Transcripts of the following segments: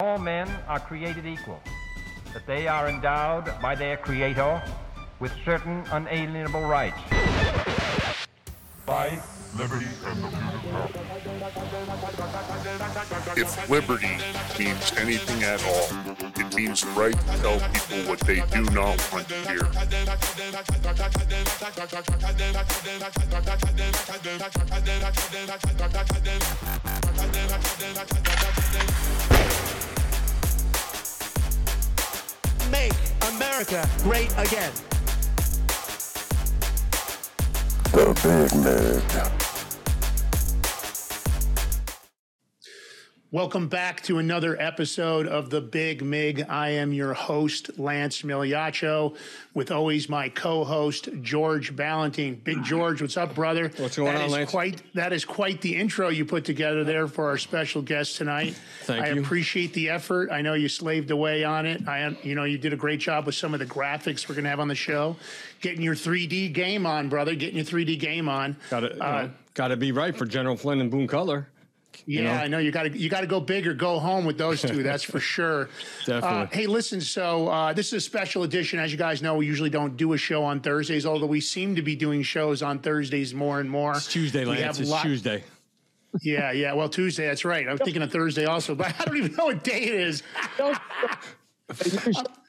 All men are created equal, that they are endowed by their Creator with certain unalienable rights. Life, liberty, and the If liberty means anything at all, it means the right to tell people what they do not want to hear. Make America great again. The Big Mig. Welcome back to another episode of the Big Mig. I am your host, Lance Migliaccio, with always my co-host, George Balloutine. Big George, what's up, brother? What's going That on, is Lance? Quite, that is quite the intro you put together there for our special guest tonight. Thank I you. I appreciate the effort. I know you slaved away on it. I, you know, you did a great job with some of the graphics we're going to have on the show. Getting your 3D game on, brother. Getting your 3D game on. Got to Uh, got to be right for General Flynn and Boone Cutler. Yeah, know? I know you got to you got to go big or go home with those two. That's for sure. Definitely. Uh, hey, listen. So uh, this is a special edition. As you guys know, we usually don't do a show on Thursdays, although we seem to be doing shows on Thursdays more and more. It's Tuesday, We Lance. It's lot- Tuesday. Yeah, yeah. Well, Tuesday. That's right. I'm thinking of Thursday also, but I don't even know what day it is.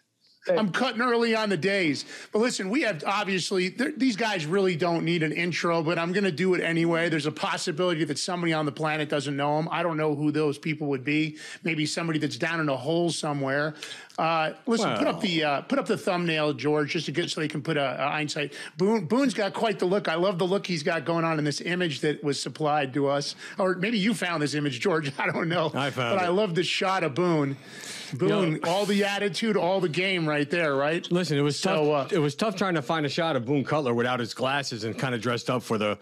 I'm cutting early on the days. But listen, we have obviously, these guys really don't need an intro, but I'm going to do it anyway. There's a possibility that somebody on the planet doesn't know them. I don't know who those people would be. Maybe somebody that's down in a hole somewhere. Uh, listen, put up the uh, put up the thumbnail, George, just to get so they can put a, a hindsight. Boone Boone's got quite the look. I love the look he's got going on in this image that was supplied to us, or maybe you found this image, George. I don't know. I found but I love the shot of Boone. Boone, all the attitude, all the game, right there, right? Listen, it was So, tough. uh, it was tough trying to find a shot of Boone Cutler without his glasses and kind of dressed up for the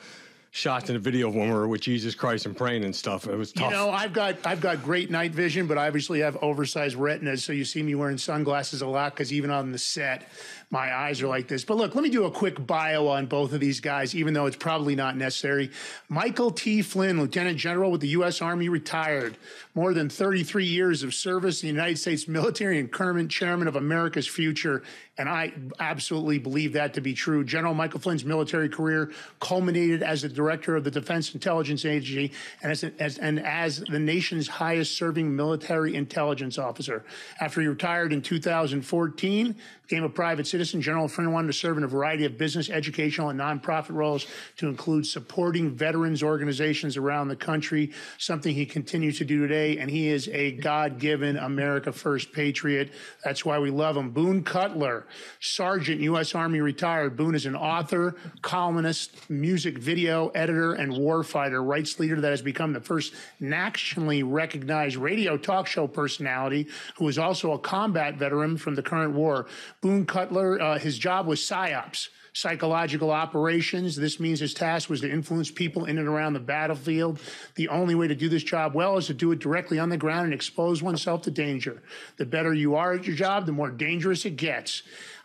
shots in the video when we were with Jesus Christ and praying and stuff. It was tough. You know, I've got I've got great night vision, but I obviously have oversized retinas, so you see me wearing sunglasses a lot because even on the set, my eyes are like this. But look, let me do a quick bio on both of these guys, even though it's probably not necessary. Michael T. Flynn, Lieutenant General with the U.S. Army, retired. More than 33 years of service in the United States military and current chairman of America's Future. And I absolutely believe that to be true. General Michael Flynn's military career culminated as the director of the Defense Intelligence Agency and as, as, and as the nation's highest serving military intelligence officer. After he retired in 2014, became a private citizen, General Flynn wanted to serve in a variety of business, educational, and nonprofit roles to include supporting veterans organizations around the country, something he continues to do today. And he is a God given America First patriot. That's why we love him. Boone Cutler, Sergeant, U.S. Army retired. Boone is an author, columnist, music video editor, and warfighter, rights leader that has become the first nationally recognized radio talk show personality who is also a combat veteran from the current war. Boone Cutler, uh, his job was PSYOPs psychological operations. This means his task was to influence people in and around the battlefield. The only way to do this job well is to do it directly on the ground and expose oneself to danger. The better you are at your job, the more dangerous it gets.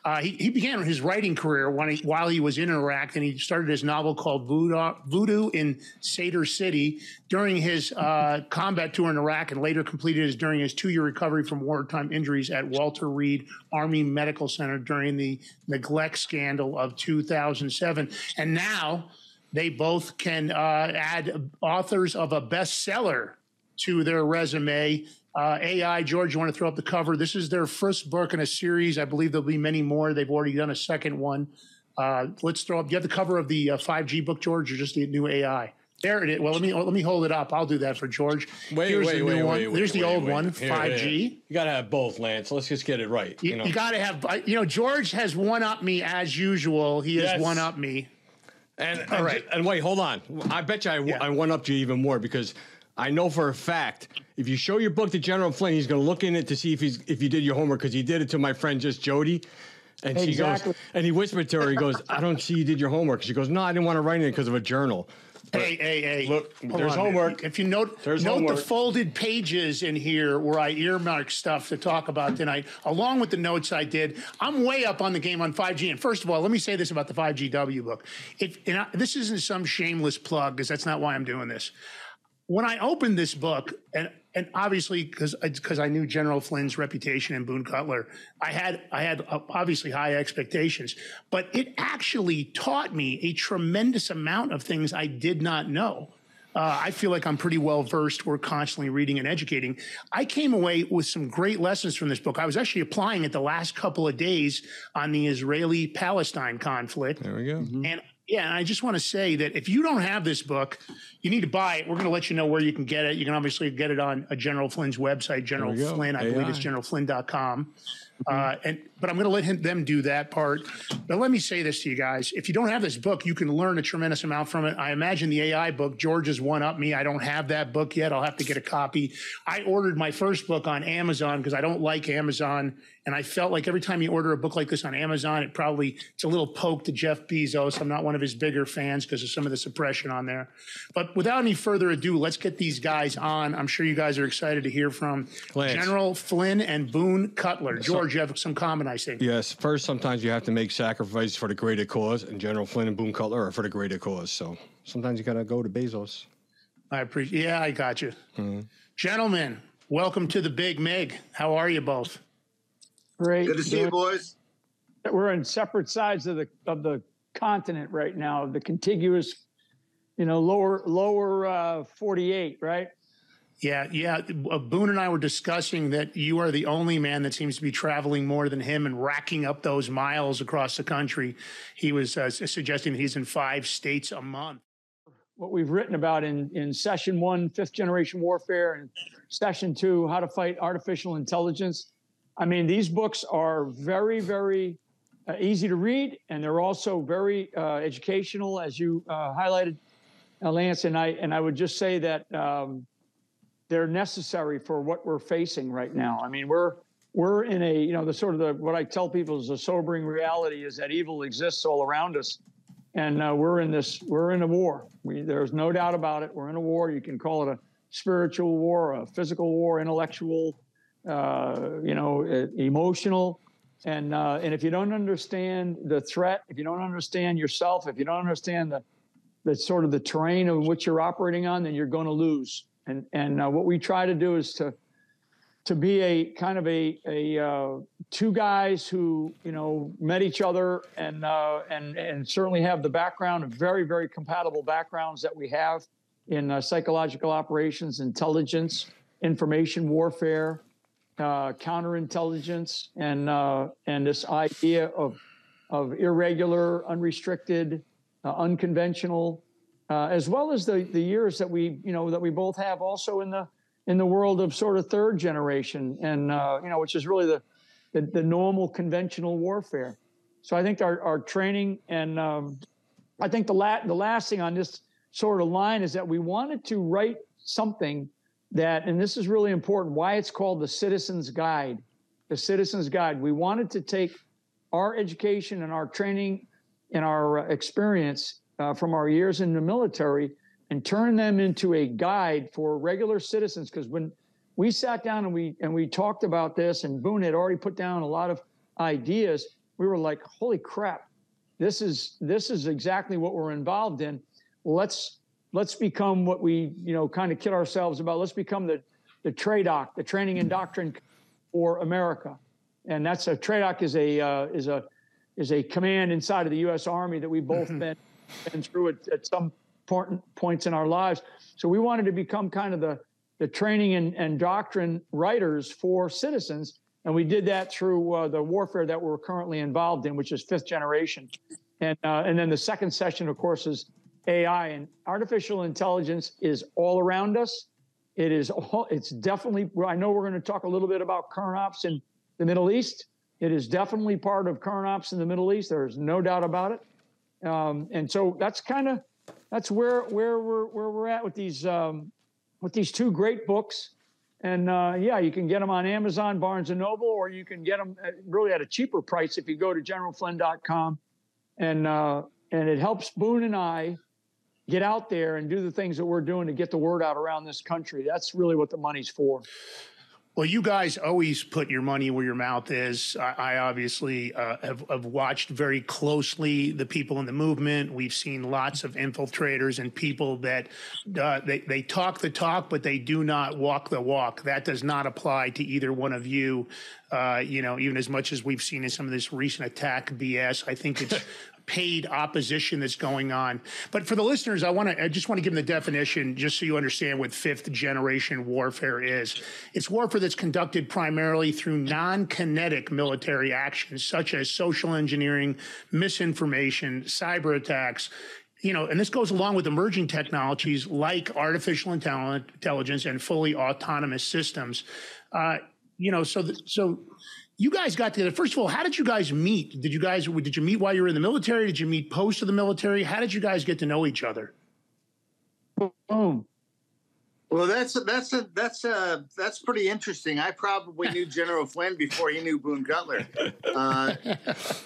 Uh, he, he began his writing career when he, while he was in Iraq, and he started his novel called Voodoo, Voodoo in Sadr City during his uh, combat tour in Iraq, and later completed his during his two-year recovery from wartime injuries at Walter Reed Army Medical Center during the neglect scandal of 2007. And now they both can uh, add authors of a bestseller to their resume. Uh, AI, George, you want to throw up the cover? This is their first book in a series. I believe there'll be many more. They've already done a second one. Uh, let's throw up. You have the cover of the uh, 5G book, George, or just the new AI? There it is. Well, let me let me hold it up. I'll do that for George. Wait, Here's wait, the new wait, one. wait, wait, There's the old wait. one, 5G. You got to have both, Lance. Let's just get it right. You, You, know? you got to have, you know, George has one up me as usual. He has Yes. one up me. And, All and, right. and wait, hold on. I bet you I, Yeah. I one up you even more because I know for a fact if you show your book to General Flynn, he's going to look in it to see if he's if you did your homework because he did it to my friend just Jody. And she goes, and he whispered to her, he goes, I don't see you did your homework. She goes, No, I didn't want to write it because of a journal. Hey, hey, hey. Look, Hold there's on. homework. If you note, There's note the homework. folded pages in here where I earmarked stuff to talk about tonight, along with the notes I did. I'm way up on the game on 5G. And first of all, let me say this about the 5GW book. If and I, this isn't some shameless plug, because that's not why I'm doing this. When I opened this book, and and obviously because because I knew General Flynn's reputation and Boone Cutler, I had I had uh, obviously high expectations, but it actually taught me a tremendous amount of things I did not know. Uh, I feel like I'm pretty well versed. We're constantly reading and educating. I came away with some great lessons from this book. I was actually applying it the last couple of days on the Israeli Palestine conflict. There we go. And yeah, and I just want to say that if you don't have this book, you need to buy it. We're going to let you know where you can get it. You can obviously get it on a General Flynn's website, General. Flynn. I believe AI. it's generalflynn.com. Uh, and but I'm going to let him them do that part. But let me say this to you guys: if you don't have this book, you can learn a tremendous amount from it. I imagine the AI book. George has one up me. I don't have that book yet. I'll have to get a copy. I ordered my first book on Amazon because I don't like Amazon, and I felt like every time you order a book like this on Amazon, it probably it's a little poke to Jeff Bezos. I'm not one of his bigger fans because of some of the suppression on there. But without any further ado, let's get these guys on. I'm sure you guys are excited to hear from Lance. General Flynn and Boone Cutler. George, you have some comment, I think. Yes, first, sometimes you have to make sacrifices for the greater cause, and General Flynn and Boone Cutler are for the greater cause. So sometimes you got to go to Bezos. I appreciate. Yeah, I got you, gentlemen. Welcome to the Big Mig. How are you both? Great. Good to see you, boys. We're on separate sides of the of the continent right now, of the contiguous, you know, lower lower uh, 48, right? Yeah, yeah. Uh, Boone and I were discussing that you are the only man that seems to be traveling more than him and racking up those miles across the country. He was uh, suggesting that he's in five states a month. What we've written about in in session one, fifth generation warfare, and session two, how to fight artificial intelligence. I mean, these books are very, very uh, easy to read, and they're also very uh, educational, as you uh, highlighted, uh, Lance. And I and I would just say that um, they're necessary for what we're facing right now. I mean, we're we're in a you know the sort of the what I tell people is a sobering reality is that evil exists all around us, and uh, we're in this we're in a war. We, there's no doubt about it. We're in a war. You can call it a spiritual war, a physical war, intellectual, uh, you know, emotional. And uh, and if you don't understand the threat, if you don't understand yourself, if you don't understand the the sort of the terrain of which you're operating on, then you're going to lose. And and uh, what we try to do is to to be a kind of a a uh, two guys who you know met each other and uh, and and certainly have the background very very compatible backgrounds that we have in uh, psychological operations, intelligence, information warfare, uh, counterintelligence, and uh, and this idea of of irregular, unrestricted, uh, unconventional, uh, as well as the the years that we you know that we both have also in the in the world of sort of third generation and uh, you know which is really the, the the normal conventional warfare. So I think our our training and um, I think the la- the last thing on this sort of line is that we wanted to write something that and this is really important why it's called the citizens guide the citizens guide we wanted to take our education and our training and our uh, experience uh, from our years in the military and turn them into a guide for regular citizens. Because when we sat down and we and we talked about this and boone had already put down a lot of ideas we were like holy crap this is this is exactly what we're involved in. Let's let's become what we you know kind of kid ourselves about. Let's become the the TRADOC, the training and doctrine for America, and that's a TRADOC is a uh, is a is a command inside of the U.S. Army that we've both been been through at, at some important points in our lives. So we wanted to become kind of the the training and, and doctrine writers for citizens, and we did that through uh, the warfare that we're currently involved in, which is fifth generation, and uh, and then the second session, of course, is AI and artificial intelligence is all around us. It is all, it's definitely, I know we're going to talk a little bit about current ops in the Middle East. It is definitely part of current ops in the Middle East. There's no doubt about it. Um, and so that's kind of, that's where, where we're, where we're at with these, um, with these two great books. And uh, yeah, you can get them on Amazon, Barnes and Noble, or you can get them at, really at a cheaper price if you go to generalflynn.com. And, uh, and it helps Boone and I get out there and do the things that we're doing to get the word out around this country. That's really what the money's for. Well, you guys always put your money where your mouth is. I, I obviously uh, have, have, watched very closely the people in the movement. We've seen lots of infiltrators and people that uh, they, they talk the talk, but they do not walk the walk. That does not apply to either one of you. Uh, you know, even as much as we've seen in some of this recent attack BS, I think it's paid opposition that's going on. But for the listeners, I want to I just want to give them the definition just so you understand what fifth generation warfare is. It's warfare that's conducted primarily through non-kinetic military actions such as social engineering, misinformation, cyber attacks, you know, and this goes along with emerging technologies like artificial intelligence and fully autonomous systems. Uh, you know, so the, so you guys got together. First of all, how did you guys meet? Did you guys did you meet while you were in the military? Did you meet post of the military? How did you guys get to know each other? Boom. Well, that's that's a, that's a, that's pretty interesting. I probably knew General Flynn before he knew Boone Cutler. Uh,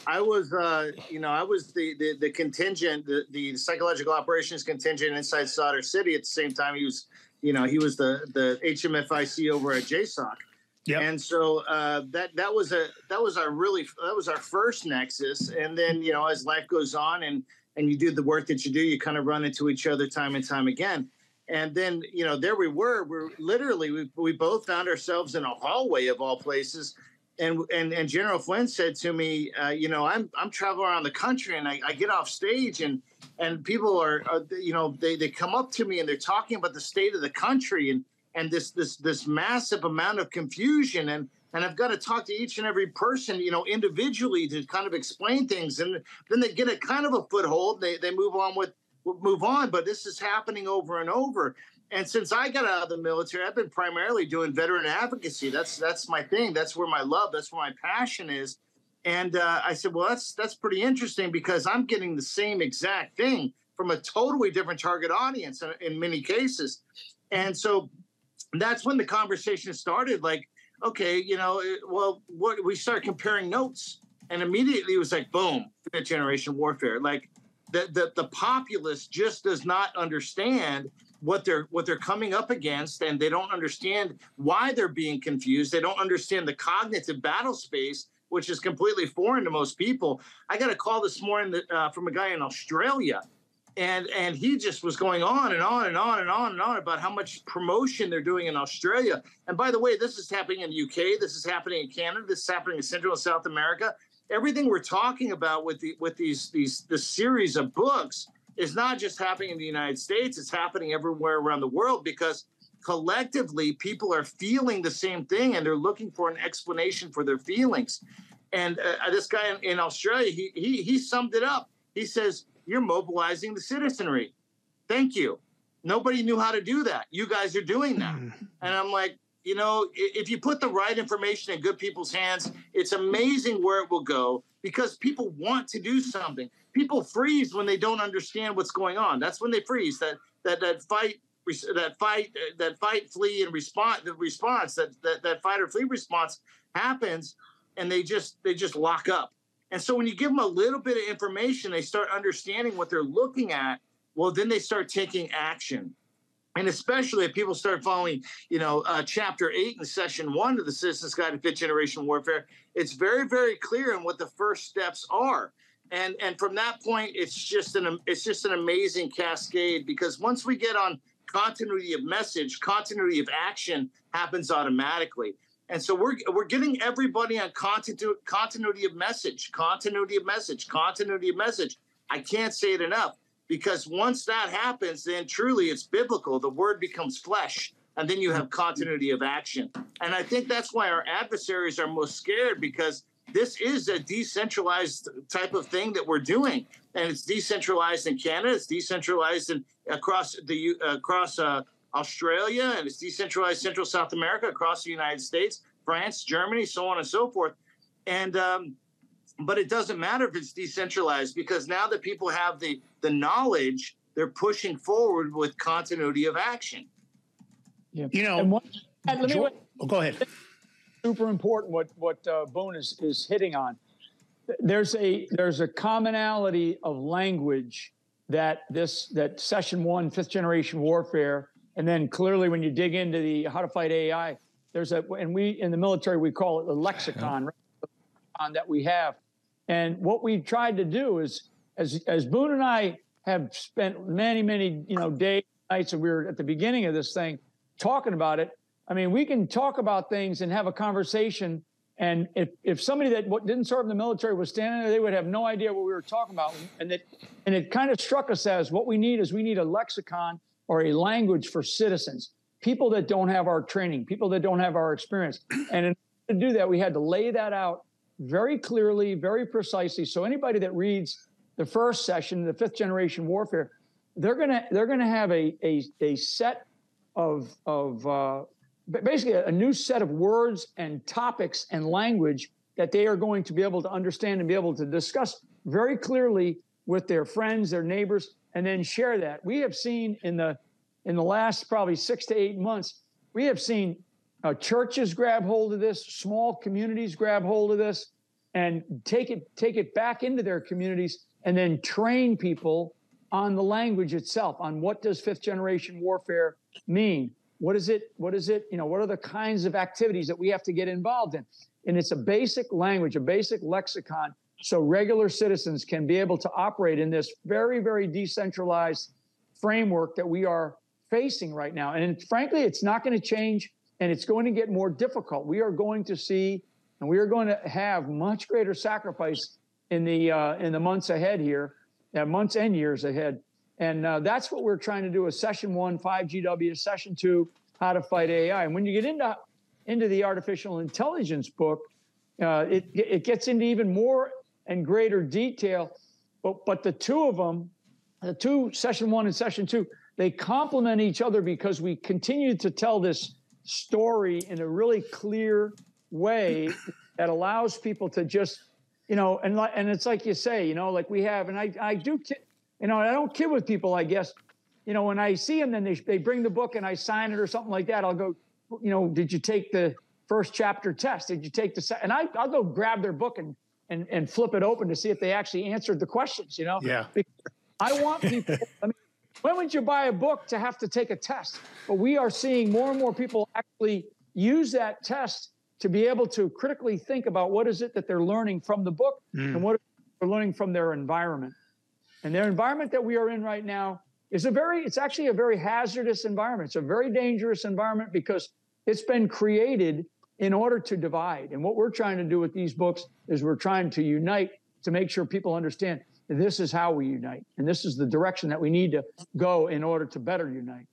I was, uh, you know, I was the the, the contingent, the, the, psychological operations contingent inside Sadr City. At the same time, he was, you know, he was the the HMFIC over at JSOC. Yeah. And so uh, that that was a that was our really that was our first nexus. And then you know as life goes on and and you do the work that you do, you kind of run into each other time and time again. And then you know there we were. We're literally we we both found ourselves in a hallway of all places. And and and General Flynn said to me, uh, you know, I'm I'm traveling around the country and I, I get off stage and and people are, are, you know they they come up to me and they're talking about the state of the country and and this this this massive amount of confusion and and I've got to talk to each and every person, you know, individually to kind of explain things, and then they get a kind of a foothold. They they move on with move on, but this is happening over and over. And since I got out of the military, I've been primarily doing veteran advocacy. That's that's my thing. That's where my love. That's where my passion is. And uh, I said, well, that's that's pretty interesting because I'm getting the same exact thing from a totally different target audience in, in many cases. And so that's when the conversation started. Like, okay, you know, well, what we start comparing notes, and immediately it was like, boom, fifth generation warfare. Like, the, the the populace just does not understand what they're what they're coming up against and they don't understand why they're being confused they don't understand the cognitive battle space which is completely foreign to most people i got a call this morning that, uh, from a guy in australia and and he just was going on and on and on and on and on about how much promotion they're doing in Australia. And by the way, this is happening in the UK, this is happening in Canada, this is happening in Central and South America. Everything we're talking about with the with these these this series of books is not just happening in the United States; it's happening everywhere around the world because collectively people are feeling the same thing and they're looking for an explanation for their feelings. And uh, this guy in, in Australia, he, he he summed it up. He says you're mobilizing the citizenry. Thank you. Nobody knew how to do that. You guys are doing that. Hmm. And I'm like, you know, if you put the right information in good people's hands, it's amazing where it will go because people want to do something. People freeze when they don't understand what's going on. That's when they freeze. That that that fight that fight that fight flee and response the response that that that fight or flee response happens and they just they just lock up and so when you give them a little bit of information, they start understanding what they're looking at. Well, then they start taking action. And especially if people start following, you know, uh, chapter eight in session one of the Citizens Guide to Fifth Generation Warfare, it's very, very clear in what the first steps are. And and from that point, it's just an it's just an amazing cascade because once we get on continuity of message, continuity of action happens automatically. And so we're we're getting everybody on continuity continuity of message, continuity of message, continuity of message. I can't say it enough because once that happens, then truly it's biblical. The word becomes flesh, and then you have continuity of action. And I think that's why our adversaries are most scared because this is a decentralized type of thing that we're doing, and it's decentralized in Canada. It's decentralized in across the across uh, Australia, and it's decentralized Central South America across the United States, France, Germany, so on and so forth. And um, but it doesn't matter if it's decentralized because now that people have the the knowledge, they're pushing forward with continuity of action. Yeah. You know, what, let me, oh, go ahead. Super important what what uh, Boone is is hitting on. There's a there's a commonality of language that this that session one fifth generation warfare and then clearly, when you dig into the how to fight AI, there's a, and we in the military we call it the lexicon uh-huh. right, that we have. And what we tried to do is, as as Boone and I have spent many many you know days nights, and we were at the beginning of this thing talking about it. I mean, we can talk about things and have a conversation. And if, if somebody that didn't serve in the military was standing there, they would have no idea what we were talking about. And it, and it kind of struck us as what we need is we need a lexicon or a language for citizens, people that don't have our training, people that don't have our experience. And to do that, we had to lay that out very clearly, very precisely. So anybody that reads the first session, the fifth generation warfare, they're gonna they're gonna have a a, a set of of uh, basically a new set of words and topics and language that they are going to be able to understand and be able to discuss very clearly with their friends, their neighbors, and then share that. We have seen in the in the last probably six to eight months, we have seen uh, churches grab hold of this, small communities grab hold of this, and take it take it back into their communities, and then train people on the language itself, on what does fifth generation warfare mean? What is it? What is it? You know, what are the kinds of activities that we have to get involved in? And it's a basic language, a basic lexicon, so regular citizens can be able to operate in this very, very decentralized framework that we are facing right now. And frankly, it's not going to change and it's going to get more difficult. We are going to see and we are going to have much greater sacrifice in the uh, in the months ahead here uh, months and years ahead. And uh, that's what we're trying to do with session one, 5GW, session two, how to fight AI. And when you get into, into the artificial intelligence book, uh, it, it gets into even more and greater detail. But, but the two of them, the two, session one and session two, they complement each other because we continue to tell this story in a really clear way that allows people to just you know, and and it's like you say, you know, like we have, and I I do, you know, I don't kid with people. I guess, you know, when I see them, then they they bring the book and I sign it or something like that. I'll go, you know, did you take the first chapter test? Did you take the se-? and I I'll go grab their book and and and flip it open to see if they actually answered the questions. You know, yeah. Because I want people. I mean, when would you buy a book to have to take a test? But we are seeing more and more people actually use that test to be able to critically think about what is it that they're learning from the book mm. and what they're learning from their environment. And their environment that we are in right now is a very, it's actually a very hazardous environment. It's a very dangerous environment because it's been created in order to divide. And what we're trying to do with these books is we're trying to unite to make sure people understand this is how we unite. And this is the direction that we need to go in order to better unite.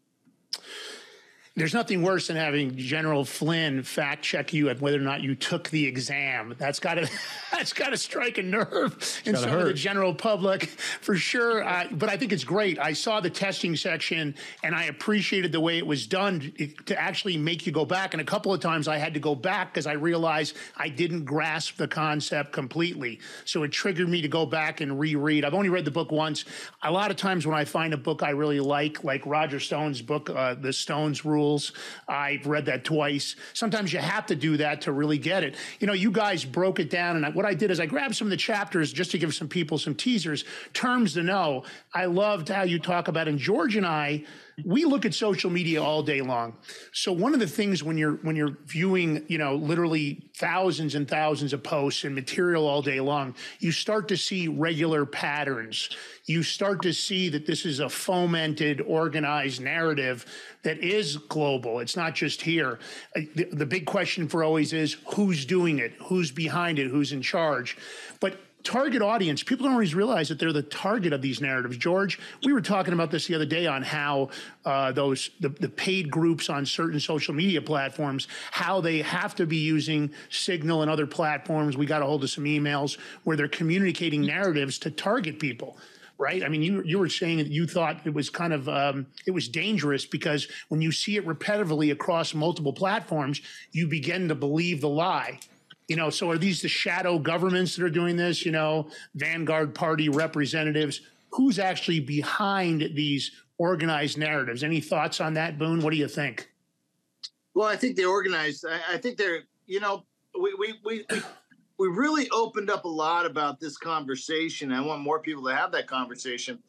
There's nothing worse than having General Flynn fact check you at whether or not you took the exam. That's got to that's got to strike a nerve in some hurt. of the general public for sure. Uh, but I think it's great. I saw the testing section and I appreciated the way it was done to actually make you go back. And a couple of times I had to go back because I realized I didn't grasp the concept completely. So it triggered me to go back and reread. I've only read the book once. A lot of times when I find a book I really like, like Roger Stone's book, uh, The Stones Rule rules. I've read that twice. Sometimes you have to do that to really get it. You know, you guys broke it down, and what I did is I grabbed some of the chapters just to give some people some teasers, terms to know. I loved how you talk about, and George and I we look at social media all day long. So one of the things when you're when you're viewing, you know, literally thousands and thousands of posts and material all day long, you start to see regular patterns. You start to see that this is a fomented, organized narrative that is global. It's not just here. Uh, the, the big question for always is who's doing it, who's behind it, who's in charge. But target audience. People don't always realize that they're the target of these narratives. George, we were talking about this the other day on how uh, those the, the paid groups on certain social media platforms, how they have to be using Signal and other platforms. We got a hold of some emails where they're communicating narratives to target people right? I mean, you you were saying that you thought it was kind of um, it was dangerous because when you see it repetitively across multiple platforms, you begin to believe the lie. You know, so are these the shadow governments that are doing this? You know, Vanguard Party representatives. Who's actually behind these organized narratives? Any thoughts on that, Boone? What do you think? Well, I think they're organized. I, I think they're, you know, we, we, we, we really opened up a lot about this conversation. I want more people to have that conversation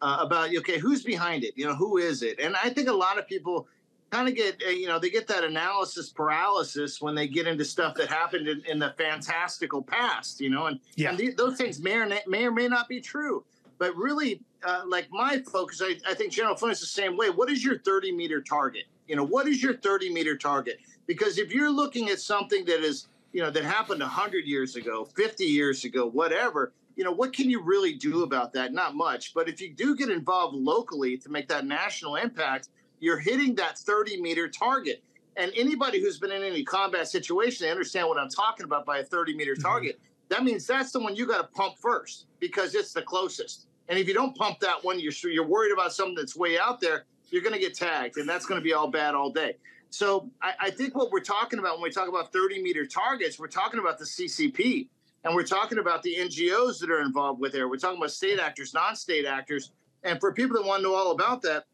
uh, about, okay, who's behind it? You know, who is it? And I think a lot of people kind of get uh, you know they get that analysis paralysis when they get into stuff that happened in, in the fantastical past you know and, Yeah. and the, those things may or na- may or may not be true. But really uh, like my focus I, I think general flynn is the same way. What is your 30 meter target? You know what is your 30 meter target? Because if you're looking at something that is you know that happened 100 years ago 50 years ago whatever you know what can you really do about that? Not much. But if you do get involved locally to make that national impact you're hitting that 30 meter target. And anybody who's been in any combat situation, they understand what I'm talking about by a 30 meter mm-hmm. target. That means that's the one you got to pump first because it's the closest. And if you don't pump that one, you're you're worried about something that's way out there. You're going to get tagged, and that's going to be all bad all day. So I, I think what we're talking about when we talk about 30 meter targets, we're talking about the CCP, and we're talking about the NGOs that are involved with there. We're talking about state actors, non-state actors, and for people that want to know all about that,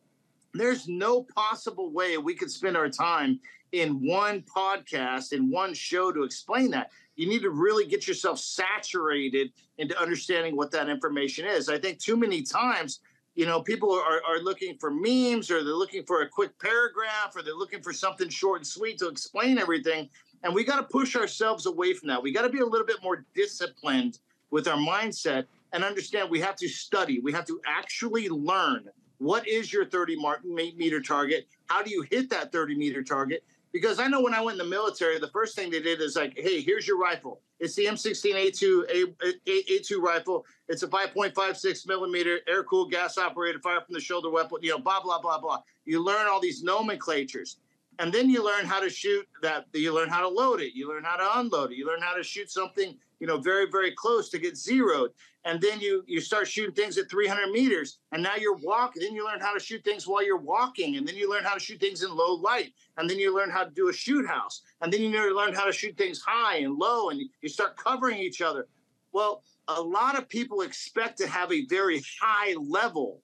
there's no possible way we could spend our time in one podcast in one show to explain that. You need to really get yourself saturated into understanding what that information is. I think too many times you know people are, are looking for memes or they're looking for a quick paragraph or they're looking for something short and sweet to explain everything and we got to push ourselves away from that. We got to be a little bit more disciplined with our mindset and understand we have to study. We have to actually learn what is your 30 mar- meter target? How do you hit that 30 meter target? Because I know when I went in the military, the first thing they did is like, hey, here's your rifle. It's the M16A2 A, A, A2 rifle. It's a 5.56 millimeter air cooled gas operated fire from the shoulder weapon, you know, blah, blah, blah, blah. You learn all these nomenclatures. And then you learn how to shoot that. You learn how to load it. You learn how to unload it. You learn how to shoot something, you know, very, very close to get zeroed. And then you you start shooting things at 300 meters. And now you're walking. Then you learn how to shoot things while you're walking. And then you learn how to shoot things in low light. And then you learn how to do a shoot house. And then you learn how to shoot things high and low. And you start covering each other. Well, a lot of people expect to have a very high level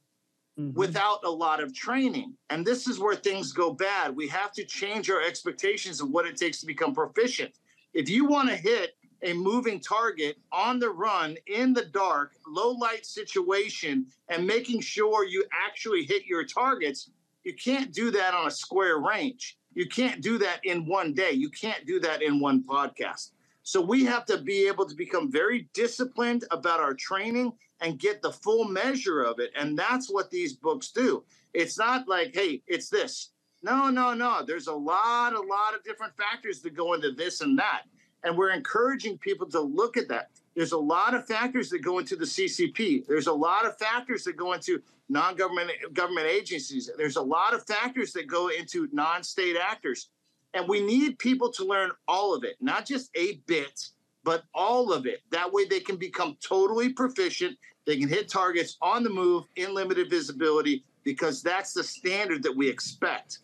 Mhm. without a lot of training. And this is where things go bad. We have to change our expectations of what it takes to become proficient. If you want to hit a moving target on the run in the dark, low light situation, and making sure you actually hit your targets, you can't do that on a square range. You can't do that in one day. You can't do that in one podcast. So we have to be able to become very disciplined about our training and get the full measure of it. And that's what these books do. It's not like, hey, it's this. No, no, no. There's a lot, a lot of different factors that go into this and that. And we're encouraging people to look at that. There's a lot of factors that go into the CCP. There's a lot of factors that go into non-government government agencies. There's a lot of factors that go into non-state actors. And we need people to learn all of it, not just a bit, but all of it. That way they can become totally proficient. They can hit targets on the move in limited visibility because that's the standard that we expect.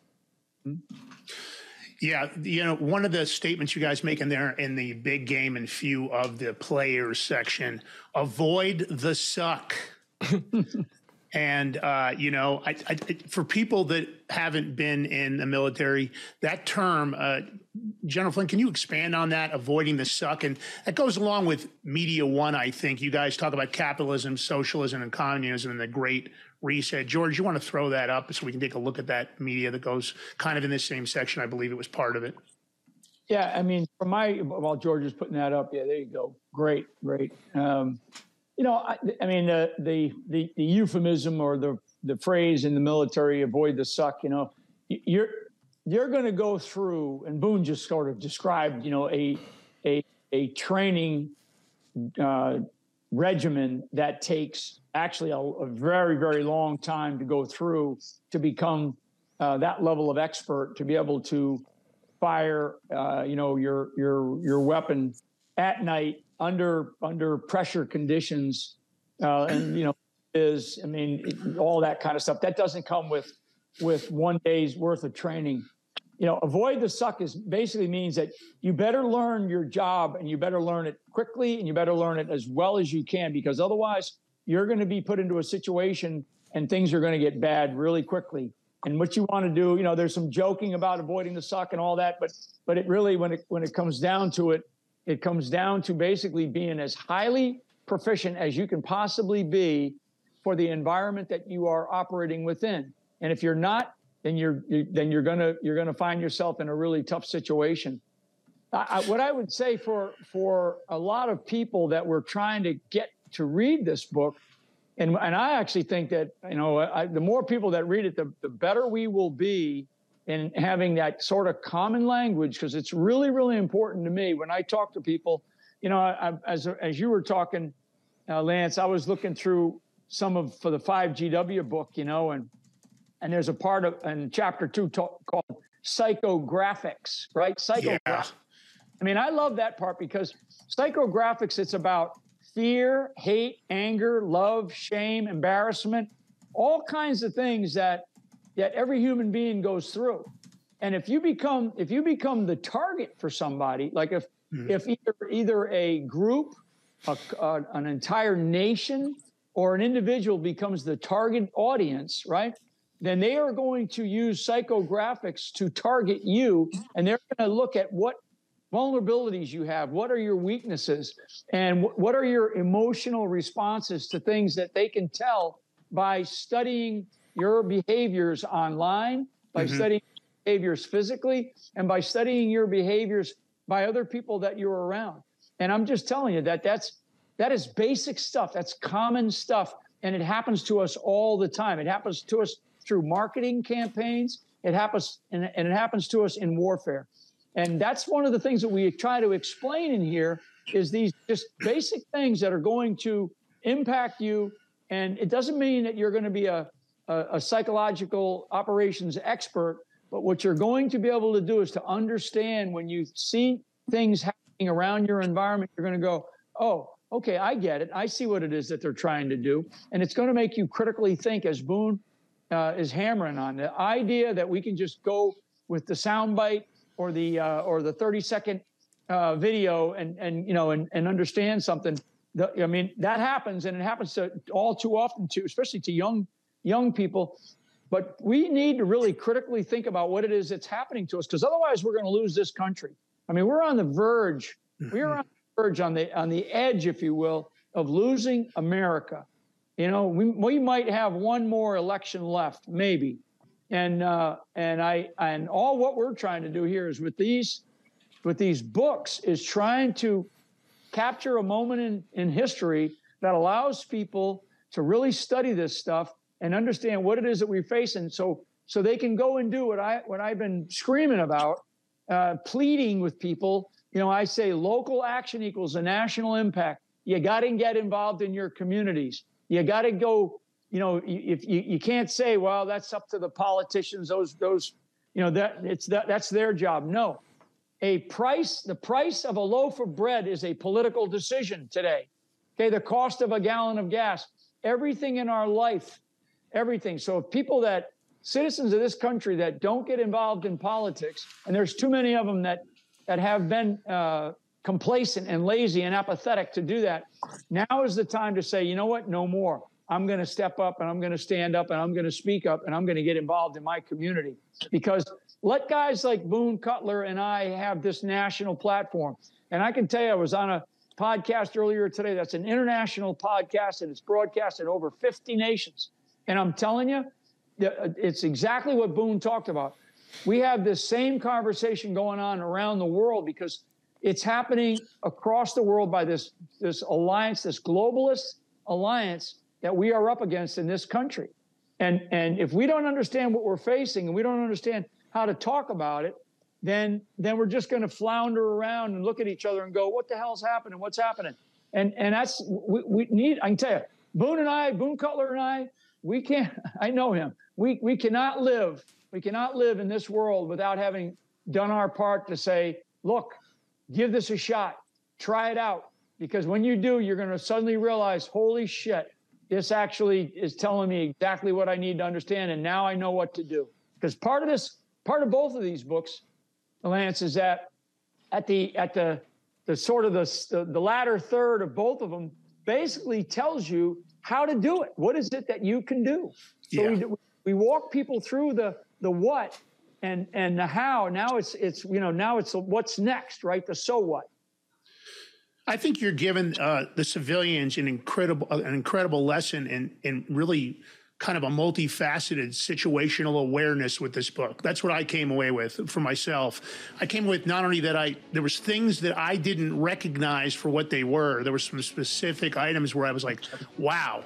Hmm. Yeah, you know, one of the statements you guys make in there in the big game and few of the players section, avoid the suck. and uh, you know, I, I, for people that haven't been in the military, that term, uh, General Flynn, can you expand on that? Avoiding the suck, and that goes along with Media One. I think you guys talk about capitalism, socialism, and communism, and the Great Reset. George, you want to throw that up so we can take a look at that media that goes kind of in this same section? I believe it was part of it. Yeah, I mean, from my while George is putting that up, yeah, there you go. Great, great. Um, you know, I, I mean, the, the the the euphemism or the the phrase in the military, "avoid the suck." You know, you're you're going to go through, and Boone just sort of described, you know, a a a training uh, regimen that takes actually a, a very very long time to go through to become uh, that level of expert to be able to fire uh, you know your your your weapon at night under under pressure conditions uh, and you know is i mean it- all that kind of stuff. That doesn't come with with one day's worth of training. You know avoid the suck is basically means that you better learn your job and you better learn it quickly and you better learn it as well as you can because otherwise you're going to be put into a situation and things are going to get bad really quickly and what you want to do you know there's some joking about avoiding the suck and all that but but it really when it when it comes down to it it comes down to basically being as highly proficient as you can possibly be for the environment that you are operating within and if you're not then you're you, then you're gonna you're gonna find yourself in a really tough situation. I, I, what I would say for for a lot of people that were trying to get to read this book, and and I actually think that you know I, the more people that read it, the the better we will be in having that sort of common language because it's really really important to me when I talk to people. You know, I, as as you were talking, uh, Lance, I was looking through some of for the five GW book, you know, and and there's a part of in chapter two talk, called psychographics, right? Psychographics. Yeah. I mean, I love that part because psychographics, it's about fear, hate, anger, love, shame, embarrassment, all kinds of things that that every human being goes through. And if you become if you become the target for somebody, like if mm-hmm. if either either a group, a, a, an entire nation, or an individual becomes the target audience, right? Then they are going to use psychographics to target you, and they're going to look at what vulnerabilities you have what are your weaknesses and what are your emotional responses to things that they can tell by studying your behaviors online by mm-hmm. studying behaviors physically and by studying your behaviors by other people that you're around. And i'm just telling you that that's that is basic stuff. That's common stuff and it happens to us all the time. It happens to us through marketing campaigns. It happens and, and it happens to us in warfare and that's one of the things that we try to explain in here is these just basic things that are going to impact you. And it doesn't mean that you're going to be a, a, a psychological operations expert, but what you're going to be able to do is to understand when you see things happening around your environment, you're going to go, oh, okay, I get it. I see what it is that they're trying to do. And it's going to make you critically think, as Boone uh, is hammering on the idea that we can just go with the soundbite or the uh, or the 30 second uh, video and and you know and, and understand something the, i mean that happens and it happens to all too often to especially to young young people. But we need to really critically think about what it is that's happening to us because otherwise we're going to lose this country. I mean we're on the verge mm-hmm. we're on the verge on the on the edge if you will of losing america. You know we, we might have one more election left maybe and uh, and I and all what we're trying to do here is with these with these books is trying to capture a moment in, in history that allows people to really study this stuff and understand what it is that we're facing so so they can go and do what I what I've been screaming about, uh, pleading with people. You know, I say local action equals a national impact. You got to get involved in your communities. You got to go you know, if you, you can't say, well, that's up to the politicians, those, those, you know, that it's that that's their job. No. A price, the price of a loaf of bread is a political decision today. Okay, the cost of a gallon of gas, everything in our life, everything. So if people that citizens of this country that don't get involved in politics, and there's too many of them that that have been uh, complacent and lazy and apathetic to do that. Now is the time to say, you know what, no more. I'm going to step up and I'm going to stand up and I'm going to speak up and I'm going to get involved in my community because let guys like Boone Cutler and I have this national platform. And I can tell you, I was on a podcast earlier today that's an international podcast and it's broadcast in over 50 nations. And I'm telling you, it's exactly what Boone talked about. We have this same conversation going on around the world because it's happening across the world by this, this alliance, this globalist alliance that we are up against in this country. And, and if we don't understand what we're facing and we don't understand how to talk about it, then, then we're just going to flounder around and look at each other and go, what the hell's happening? What's happening? And, and that's, we, we need, I can tell you, Boone and I, Boone Cutler and I, we can't, I know him. We, we cannot live, we cannot live in this world without having done our part to say, look, give this a shot, try it out. Because when you do, you're going to suddenly realize, holy shit, this actually is telling me exactly what I need to understand. And now I know what to do. Because part of this, part of both of these books, Lance, is that at the at the the sort of the, the, the latter third of both of them basically tells you how to do it. What is it that you can do? So yeah. we, we walk people through the the what and and the how. Now it's it's you know now it's what's next, right? The so what. I think you're giving uh, the civilians an incredible an incredible lesson in in really kind of a multifaceted situational awareness with this book. That's what I came away with for myself. I came with not only that I there was things that I didn't recognize for what they were. There were some specific items where I was like, "Wow,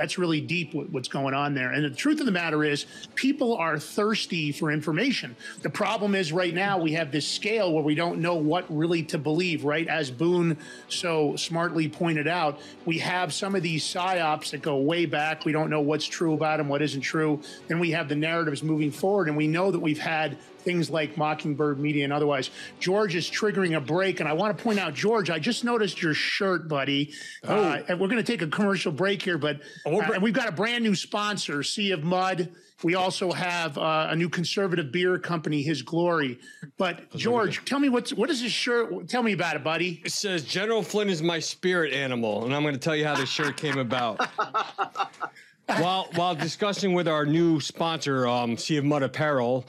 that's really deep what's going on there. And the truth of the matter is, people are thirsty for information. The problem is, right now, we have this scale where we don't know what really to believe, right? As Boone so smartly pointed out, we have some of these psyops that go way back. We don't know what's true about them, what isn't true. Then we have the narratives moving forward, and we know that we've had things like Mockingbird Media and otherwise. George is triggering a break. And I want to point out, George, I just noticed your shirt, buddy. Oh. Uh, and we're going to take a commercial break here, but oh, uh, and we've got a brand new sponsor, Sea of Mud. We also have uh, a new conservative beer company, His Glory. But George, tell me what's what is this shirt? Tell me about it, buddy. It says General Flynn is my spirit animal, and I'm going to tell you how this shirt came about. while while discussing with our new sponsor, um, Sea of Mud Apparel,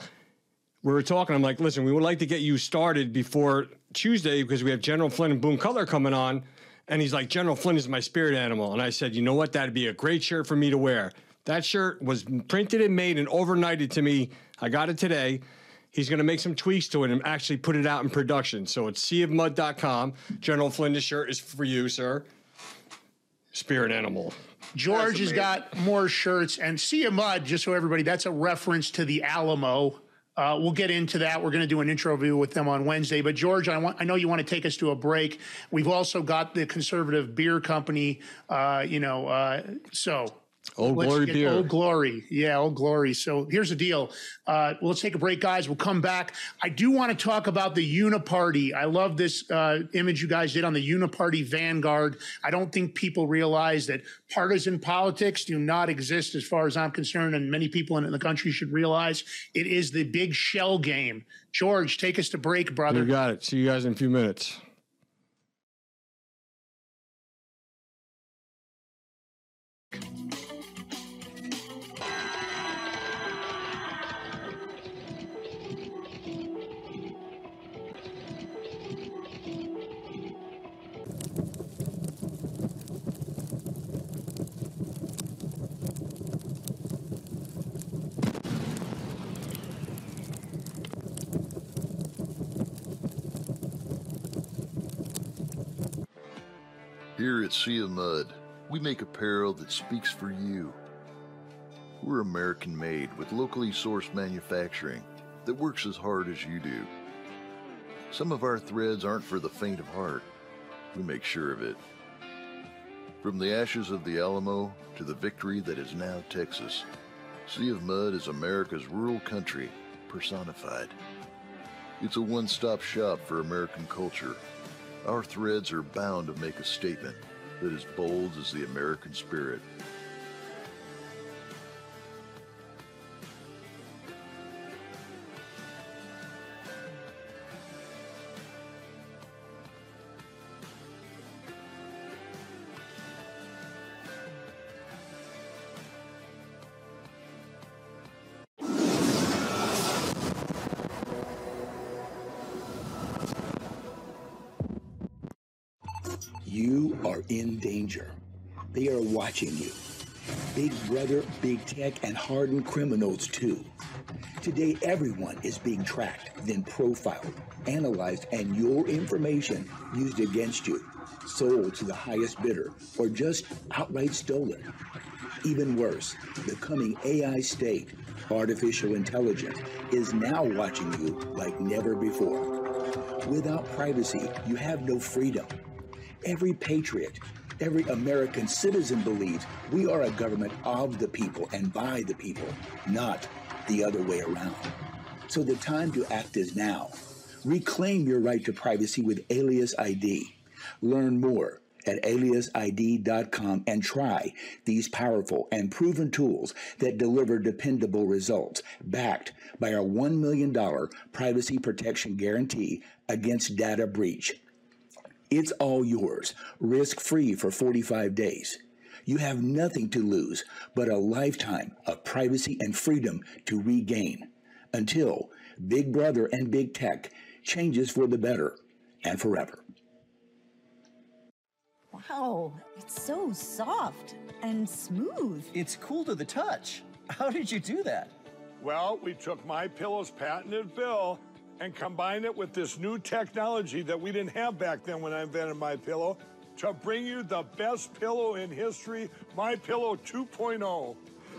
we were talking. I'm like, listen, we would like to get you started before Tuesday because we have General Flynn and Boone Cutler coming on. And he's like, General Flynn is my spirit animal. And I said, you know what? That'd be a great shirt for me to wear. That shirt was printed and made and overnighted to me. I got it today. He's going to make some tweaks to it and actually put it out in production. So it's seaofmud.com. General Flynn's shirt is for you, sir. Spirit animal. George has got more shirts and Sea of Mud, just so everybody, that's a reference to the Alamo uh, we'll get into that. We're going to do an intro view with them on Wednesday. But George, I want I know you want to take us to a break. We've also got the conservative beer company. Uh, you know, uh, so Old Glory beer. Old Glory. Yeah, Old Glory. So here's the deal. Uh, let's take a break, guys. We'll come back. I do want to talk about the Uniparty. I love this uh, image you guys did on the Uniparty Vanguard. I don't think people realize that partisan politics do not exist as far as I'm concerned, and many people in the country should realize it is the big shell game. George, take us to break, brother. You got it. See you guys in a few minutes. Here at Sea of Mud, we make apparel that speaks for you. We're American made with locally sourced manufacturing that works as hard as you do. Some of our threads aren't for the faint of heart. We make sure of it. From the ashes of the Alamo to the victory that is now Texas, Sea of Mud is America's rural country personified. It's a one stop shop for American culture our threads are bound to make a statement that is bold as the American spirit. Watching you. Big Brother, Big Tech, and hardened criminals, too. Today, everyone is being tracked, then profiled, analyzed, and your information used against you, sold to the highest bidder, or just outright stolen. Even worse, the coming AI state, artificial intelligence, is now watching you like never before. Without privacy, you have no freedom. Every patriot, every American citizen believes we are a government of the people and by the people, not the other way around. So the time to act is now. Reclaim your right to privacy with Alias ID. Learn more at aliasid.com and try these powerful and proven tools that deliver dependable results, backed by our $1 million privacy protection guarantee against data breach. It's all yours, risk free for 45 days. You have nothing to lose but a lifetime of privacy and freedom to regain until Big Brother and Big Tech changes for the better and forever. Wow, it's so soft and smooth. It's cool to the touch. How did you do that? Well, we took my pillow's patented fill and combine it with this new technology that we didn't have back then when I invented my pillow to bring you the best pillow in history, my pillow 2.0.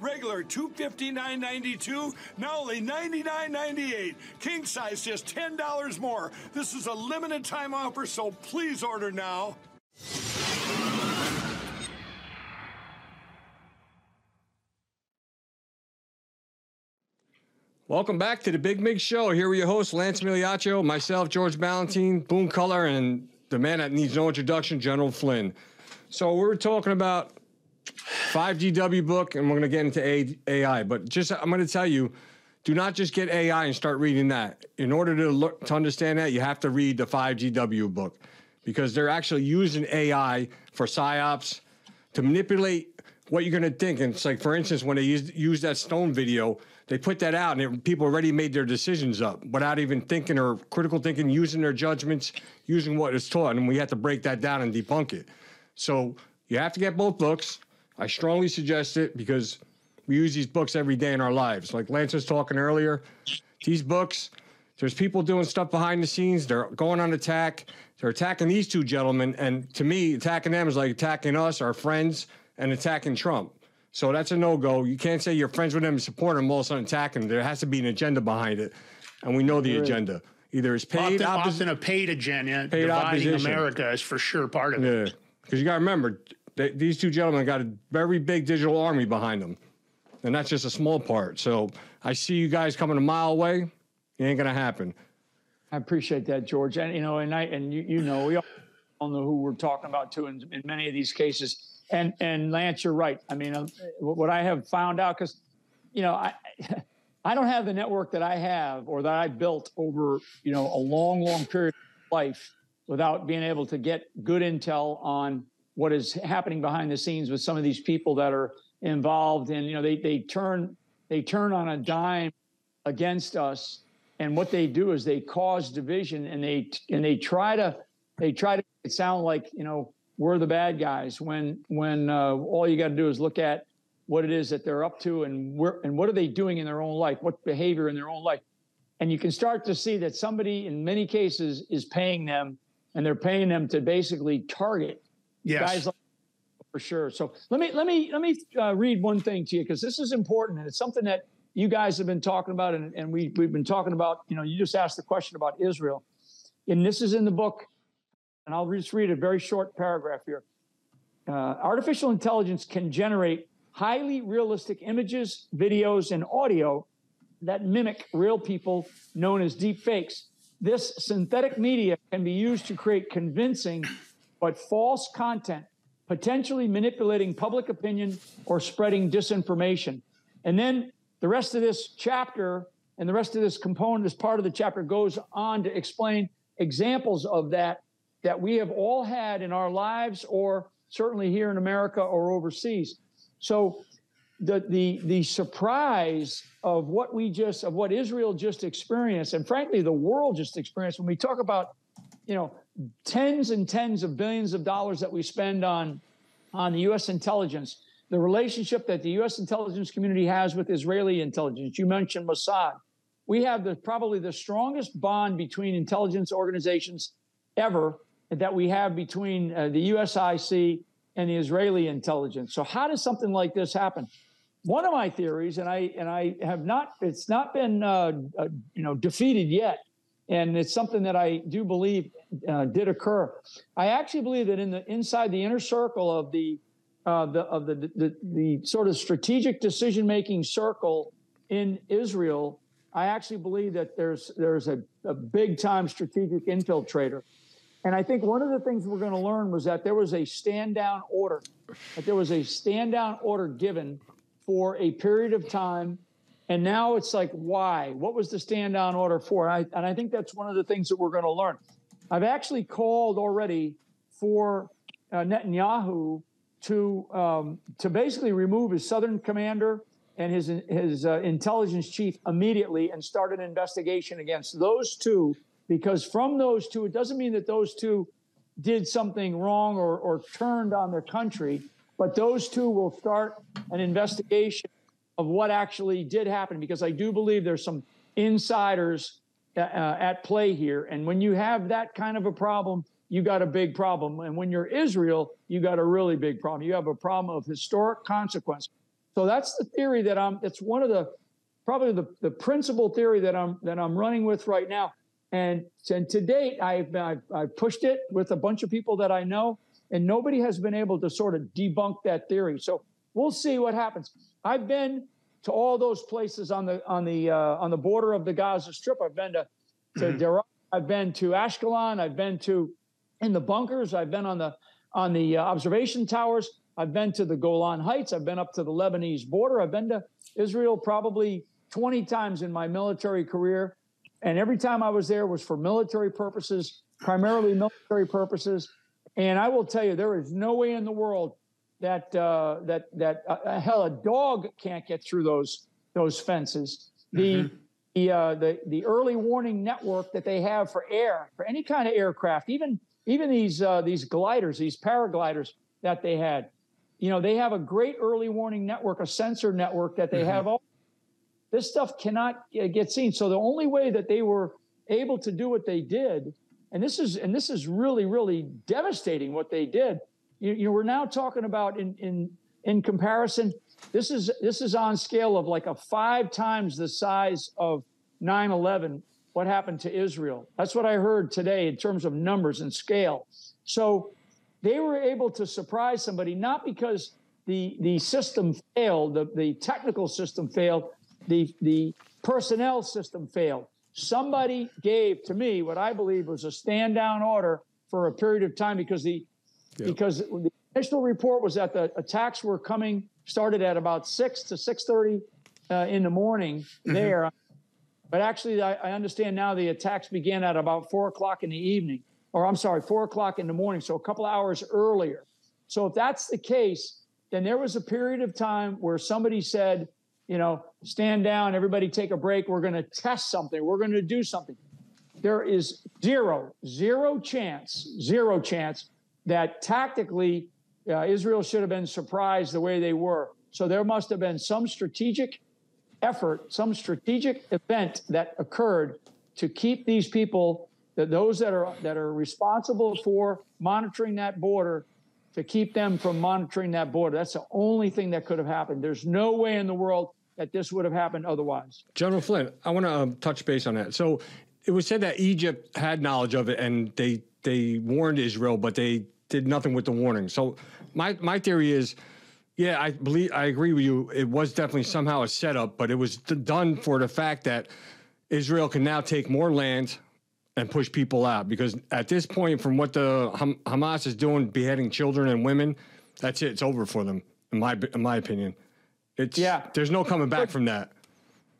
regular $259.92, now only $99.98. King size just $10 more. This is a limited time offer, so please order now. Welcome back to the Big Mig Show. Here with your host, Lance Migliaccio, myself, George Balloutine, Boone Cutler, and the man that needs no introduction, General Flynn. So we're talking about 5GW book, and we're going to get into AI. But just, I'm going to tell you, do not just get AI and start reading that. In order to look, to understand that, you have to read the 5GW book because they're actually using AI for psyops to manipulate what you're going to think. And it's like, for instance, when they used, used that Stone video, they put that out and it, people already made their decisions up without even thinking or critical thinking, using their judgments, using what is taught. And we have to break that down and debunk it. So you have to get both books. I strongly suggest it because we use these books every day in our lives. Like Lance was talking earlier, these books, there's people doing stuff behind the scenes. They're going on attack. They're attacking these two gentlemen. And to me, attacking them is like attacking us, our friends, and attacking Trump. So that's a no go. You can't say you're friends with them and support them, all of a sudden attacking them. There has to be an agenda behind it. And we know the agenda. Either it's paid, often, oppos- often a paid agenda. Paid dividing opposition. America is for sure part of it. Yeah, because you got to remember, they, these two gentlemen got a very big digital army behind them, and that's just a small part. So I see you guys coming a mile away. It ain't gonna happen. I appreciate that, George. And you know, and I and you, you know, we all know who we're talking about too in, in many of these cases. And and Lance, you're right. I mean, uh, what I have found out because, you know, I I don't have the network that I have or that I built over you know a long, long period of life without being able to get good intel on what is happening behind the scenes with some of these people that are involved. And you know, they they turn they turn on a dime against us and what they do is they cause division and they and they try to they try to it sound like you know we're the bad guys when when uh, all you got to do is look at what it is that they're up to and where and what are they doing in their own life what behavior in their own life and you can start to see that somebody in many cases is paying them and they're paying them to basically target Yes. guys like for sure. So let me let me let me uh, read one thing to you because this is important and it's something that you guys have been talking about and, and we we've been talking about. You know, you just asked the question about Israel, and this is in the book, and I'll just read a very short paragraph here. Uh, artificial intelligence can generate highly realistic images, videos, and audio that mimic real people, known as deep fakes. This synthetic media can be used to create convincing but false content, potentially manipulating public opinion or spreading disinformation. And then the rest of this chapter and the rest of this component, this part of the chapter goes on to explain examples of that that we have all had in our lives or certainly here in America or overseas. So the the the surprise of what we just of what Israel just experienced and frankly the world just experienced when we talk about you know tens and tens of billions of dollars that we spend on on the US intelligence. The relationship that the US intelligence community has with Israeli intelligence. You mentioned Mossad. We have the probably the strongest bond between intelligence organizations ever that we have between uh, the USIC and the Israeli intelligence. So how does something like this happen? One of my theories, and I and I have not, it's not been uh, uh, you know defeated yet, and it's something that I do believe uh, did occur. I actually believe that in the inside the inner circle of the uh, the of the, the the sort of strategic decision making circle in Israel, I actually believe that there's there's a, a big time strategic infiltrator, And I think one of the things we're going to learn was that there was a stand down order, that there was a stand down order given for a period of time. And now it's like, why? What was the stand down order for? And I, and I think that's one of the things that we're going to learn. I've actually called already for uh, Netanyahu to um, to basically remove his southern commander and his his uh, intelligence chief immediately and start an investigation against those two because from those two it doesn't mean that those two did something wrong or, or turned on their country but those two will start an investigation of what actually did happen because i do believe there's some insiders uh, uh at play here and when you have that kind of a problem you got a big problem and when you're israel you got a really big problem you have a problem of historic consequence so that's the theory that I'm. It's one of the probably the, the principal theory that I'm that I'm running with right now. And and to date, I've, I've I've pushed it with a bunch of people that I know, and nobody has been able to sort of debunk that theory. So we'll see what happens. I've been to all those places on the on the uh, on the border of the Gaza Strip. I've been to to mm I've been to Ashkelon. I've been to in the bunkers. I've been on the on the uh, observation towers. I've been to the Golan Heights. I've been up to the Lebanese border. I've been to Israel probably 20 times in my military career. And every time I was there was for military purposes, primarily military purposes. And I will tell you, there is no way in the world that uh, that that uh, hell a dog can't get through those those fences. The mm-hmm. the, uh, the the early warning network that they have for air for any kind of aircraft, even even these uh, these gliders, these paragliders that they had, you know, they have a great early warning network, a sensor network that they mm-hmm. have. All, this stuff cannot get seen. So the only way that they were able to do what they did, and this is and this is really really devastating what they did. You, you know, we're now talking about in in in comparison. This is this is on scale of like a five times the size of 9/11. What happened to Israel? That's what I heard today in terms of numbers and scale. So they were able to surprise somebody not because the the system failed, the, the technical system failed, the the personnel system failed. Somebody gave to me what I believe was a stand down order for a period of time because the yep. because the initial report was that the attacks were coming started at about six to six thirty uh, in the morning mm-hmm. there, but actually I, I understand now the attacks began at about four o'clock in the evening or I'm sorry, four o'clock in the morning, so a couple hours earlier. So if that's the case, then there was a period of time where somebody said, you know, stand down, everybody take a break. We're going to test something. We're going to do something. There is zero, zero chance, zero chance that tactically uh, Israel should have been surprised the way they were. So there must have been some strategic effort, some strategic event that occurred to keep these people that those that are that are responsible for monitoring that border to keep them from monitoring that border. That's the only thing that could have happened. There's no way in the world that this would have happened otherwise. General Flynn, I want to um, touch base on that. So it was said that Egypt had knowledge of it and they they warned Israel, but they did nothing with the warning. So my my theory is. Yeah, I believe I agree with you. It was definitely somehow a setup, but it was done for the fact that Israel can now take more land and push people out because at this point, from what the Ham- Hamas is doing, beheading children and women, that's it. It's over for them, in my in my opinion. It's yeah. There's no coming back from that.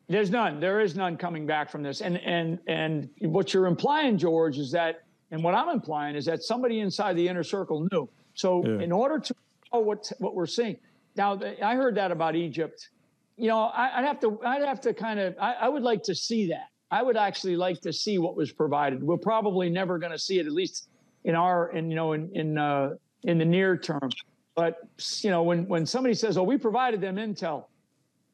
There's none. There is none coming back from this. And and and what you're implying, George, is that, and what I'm implying is that somebody inside the inner circle knew. So yeah. in order to know what what we're seeing, now I heard that about Egypt. You know, I, would have to I'd have to kind of I, I would like to see that I would actually like to see what was provided. We're probably never going to see it, at least in our, in you know, in in uh, in the near term. But you know, when when somebody says, "Oh, we provided them intel,"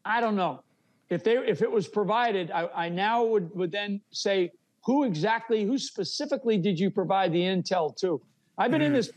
I don't know if they if it was provided. I, I now would would then say, who exactly, who specifically did you provide the intel to? I've been mm. in this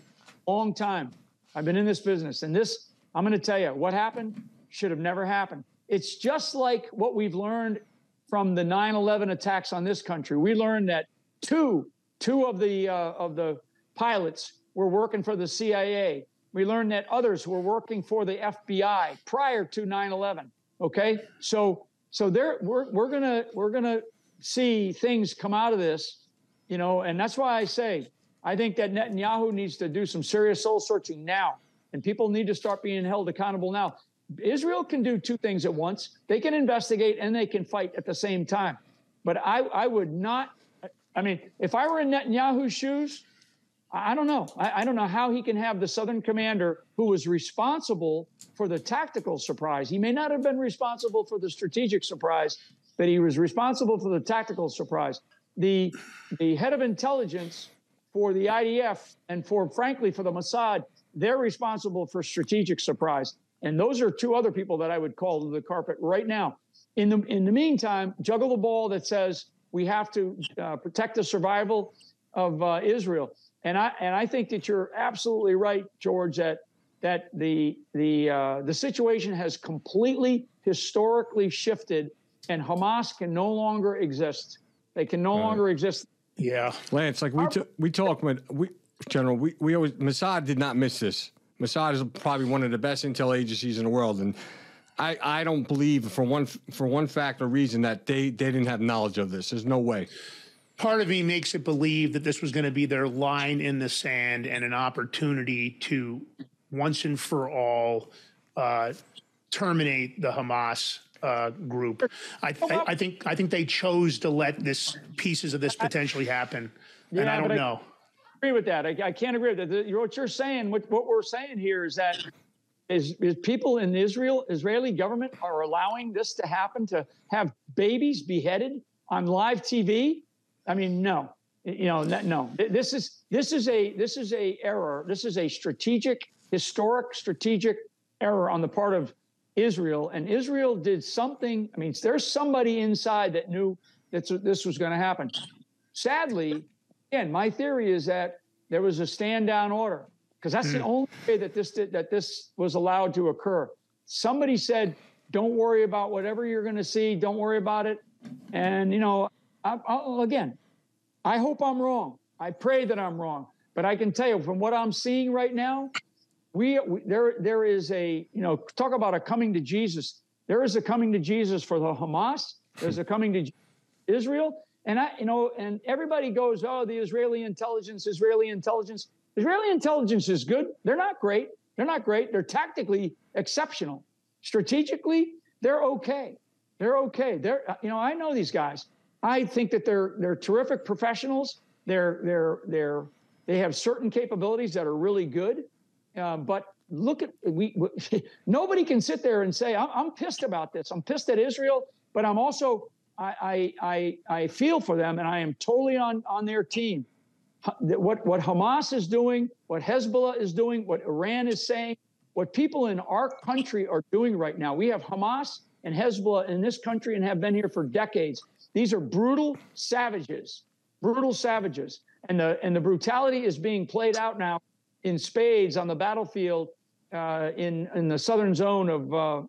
long time. I've been in this business, and this I'm going to tell you what happened should have never happened. It's just like what we've learned from the 9/11 attacks on this country. We learned that two two of the uh, of the pilots were working for the CIA. We learned that others were working for the FBI prior to 9/11. Okay, so so there we're we're gonna we're gonna see things come out of this, you know, and that's why I say I think that Netanyahu needs to do some serious soul searching now, and people need to start being held accountable now. Israel can do two things at once. They can investigate and they can fight at the same time. But I, I would not, I mean, if I were in Netanyahu's shoes, I don't know. I, I, don't know how he can have the Southern commander who was responsible for the tactical surprise. He may not have been responsible for the strategic surprise, but he was responsible for the tactical surprise. The, the head of intelligence for the IDF and for, frankly, for the Mossad, they're responsible for strategic surprise. And those are two other people that I would call to the carpet right now. In the in the meantime, juggle the ball that says we have to uh, protect the survival of uh, Israel. And I and I think that you're absolutely right, George. That that the the uh, the situation has completely historically shifted, and Hamas can no longer exist. They can no right. longer exist. Yeah, Lance. Like we t- we talk about we General. We we always Mossad did not miss this. Mossad is probably one of the best intel agencies in the world, and I, I don't believe for one for one fact or reason that they, they didn't have knowledge of this. There's no way. Part of me makes it believe that this was going to be their line in the sand and an opportunity to once and for all uh, terminate the Hamas uh, group. I, I, I, think I think they chose to let this pieces of this potentially happen, yeah, and I don't know. I, agree with that. I, I can't agree with that. what you're saying, what, what we're saying here is that is, is people in Israel, Israeli government are allowing this to happen to have babies beheaded on live TV. I mean, no, you know, no. This is this is a this is a error. This is a strategic, historic, strategic error on the part of Israel. And Israel did something. I mean, there's somebody inside that knew that this was going to happen. Sadly, again, my theory is that there was a stand down order because that's mm. the hmm. only way that this did, that this was allowed to occur. Somebody said, "Don't worry about whatever you're going to see. Don't worry about it." And you know, I, I, again, I hope I'm wrong. I pray that I'm wrong, but I can tell you from what I'm seeing right now, we, we there there is a you know talk about a coming to Jesus. There is a coming to Jesus for the Hamas. There's a coming to Israel, and I, you know, and everybody goes, oh, the Israeli intelligence, Israeli intelligence. Israeli intelligence is good. They're not great. They're not great. They're tactically exceptional. Strategically, they're okay. They're okay. They're, uh, you know, I know these guys. I think that they're they're terrific professionals. They're they're they're they have certain capabilities that are really good. Um, but look at we, we nobody can sit there and say I'm, I'm pissed about this. I'm pissed at Israel, but I'm also I, I, I feel for them and I am totally on, on their team. What, what Hamas is doing, what Hezbollah is doing, what Iran is saying, what people in our country are doing right now. We have Hamas and Hezbollah in this country and have been here for decades. These are brutal savages, brutal savages. And the, and the brutality is being played out now in spades on the battlefield uh, in, in the southern zone of, uh,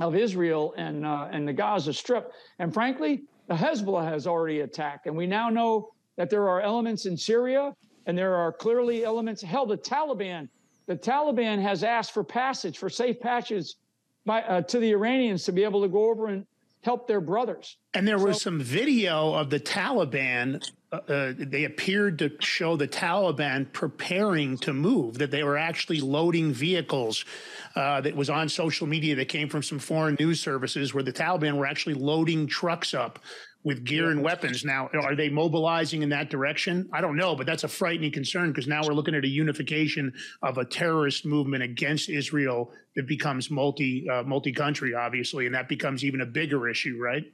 of Israel and uh, and the Gaza Strip. And frankly, the Hezbollah has already attacked, and we now know that there are elements in Syria, and there are clearly elements. Hell, the Taliban, the Taliban has asked for passage for safe passage by, uh, to the Iranians to be able to go over and help their brothers. And there so, was some video of the Taliban uh, uh, they appeared to show the Taliban preparing to move, that they were actually loading vehicles. Uh, that was on social media that came from some foreign news services where the Taliban were actually loading trucks up with gear and weapons. Now, are they mobilizing in that direction? I don't know, but that's a frightening concern because now we're looking at a unification of a terrorist movement against Israel that becomes multi uh, multi country, obviously, and that becomes even a bigger issue, right?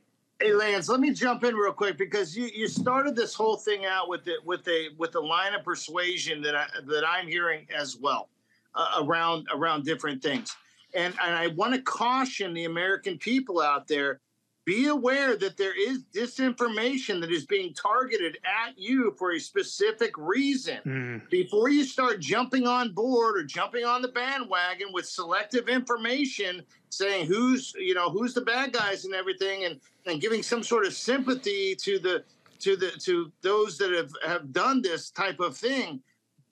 Hey Lance, let me jump in real quick because you, you started this whole thing out with it with a with a line of persuasion that I that I'm hearing as well uh, around around different things, and and I want to caution the American people out there be aware that there is disinformation that is being targeted at you for a specific reason. Mm. Before you start jumping on board or jumping on the bandwagon with selective information saying who's, you know, who's the bad guys and everything and and giving some sort of sympathy to the to the to those that have have done this type of thing,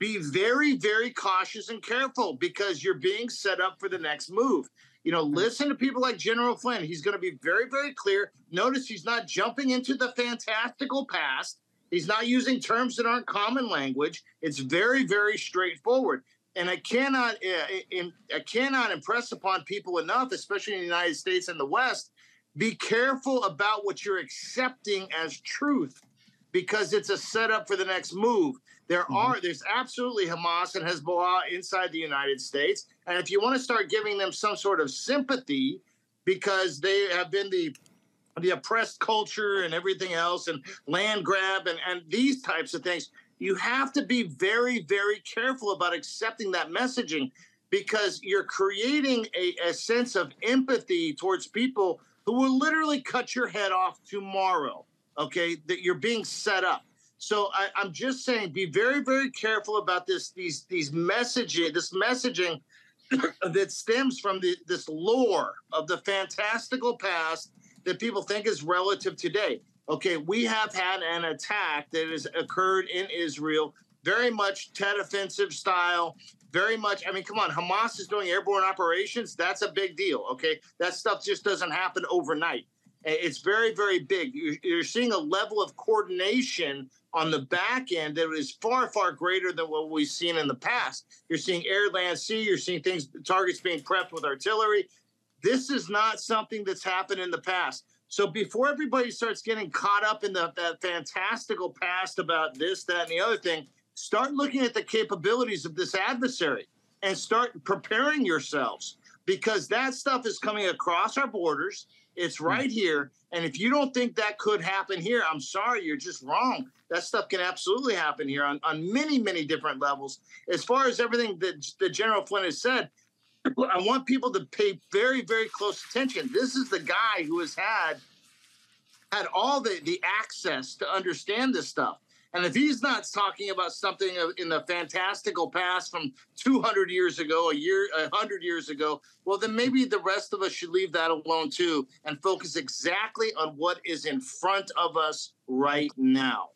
be very very cautious and careful because you're being set up for the next move. You know, listen to people like General Flynn. He's going to be very, very clear. Notice he's not jumping into the fantastical past. He's not using terms that aren't common language. It's very, very straightforward. And I cannot, uh, in, I cannot impress upon people enough, especially in the United States and the West, be careful about what you're accepting as truth because it's a setup for the next move. There mm-hmm. are there's absolutely Hamas and Hezbollah inside the United States, and if you want to start giving them some sort of sympathy because they have been the the oppressed culture and everything else and land grab and, and these types of things, you have to be very, very careful about accepting that messaging because you're creating a, a sense of empathy towards people who will literally cut your head off tomorrow. Okay, that you're being set up. So I, am just saying, be very, very careful about this. These these messaging, this messaging that stems from the, this lore of the fantastical past that people think is relative today. Okay, we have had an attack that has occurred in Israel, very much Tet offensive style, very much. I mean, come on, Hamas is doing airborne operations. That's a big deal. Okay, that stuff just doesn't happen overnight. It's very, very big. You're, you're seeing a level of coordination on the back end that is far, far greater than what we've seen in the past. You're seeing air, land, sea. You're seeing things, targets being prepped with artillery. This is not something that's happened in the past. So before everybody starts getting caught up in the, that fantastical past about this, that, and the other thing, start looking at the capabilities of this adversary and start preparing yourselves because that stuff is coming across our borders. It's hmm. right here. And if you don't think that could happen here, I'm sorry, you're just wrong. That stuff can absolutely happen here on, on many, many different levels. As far as everything that, that General Flynn has said, I want people to pay very, very close attention. This is the guy who has had had all the, the access to understand this stuff. And if he's not talking about something in the fantastical past from 200 years ago, a year, 100 years ago, well, then maybe the rest of us should leave that alone too and focus exactly on what is in front of us right now.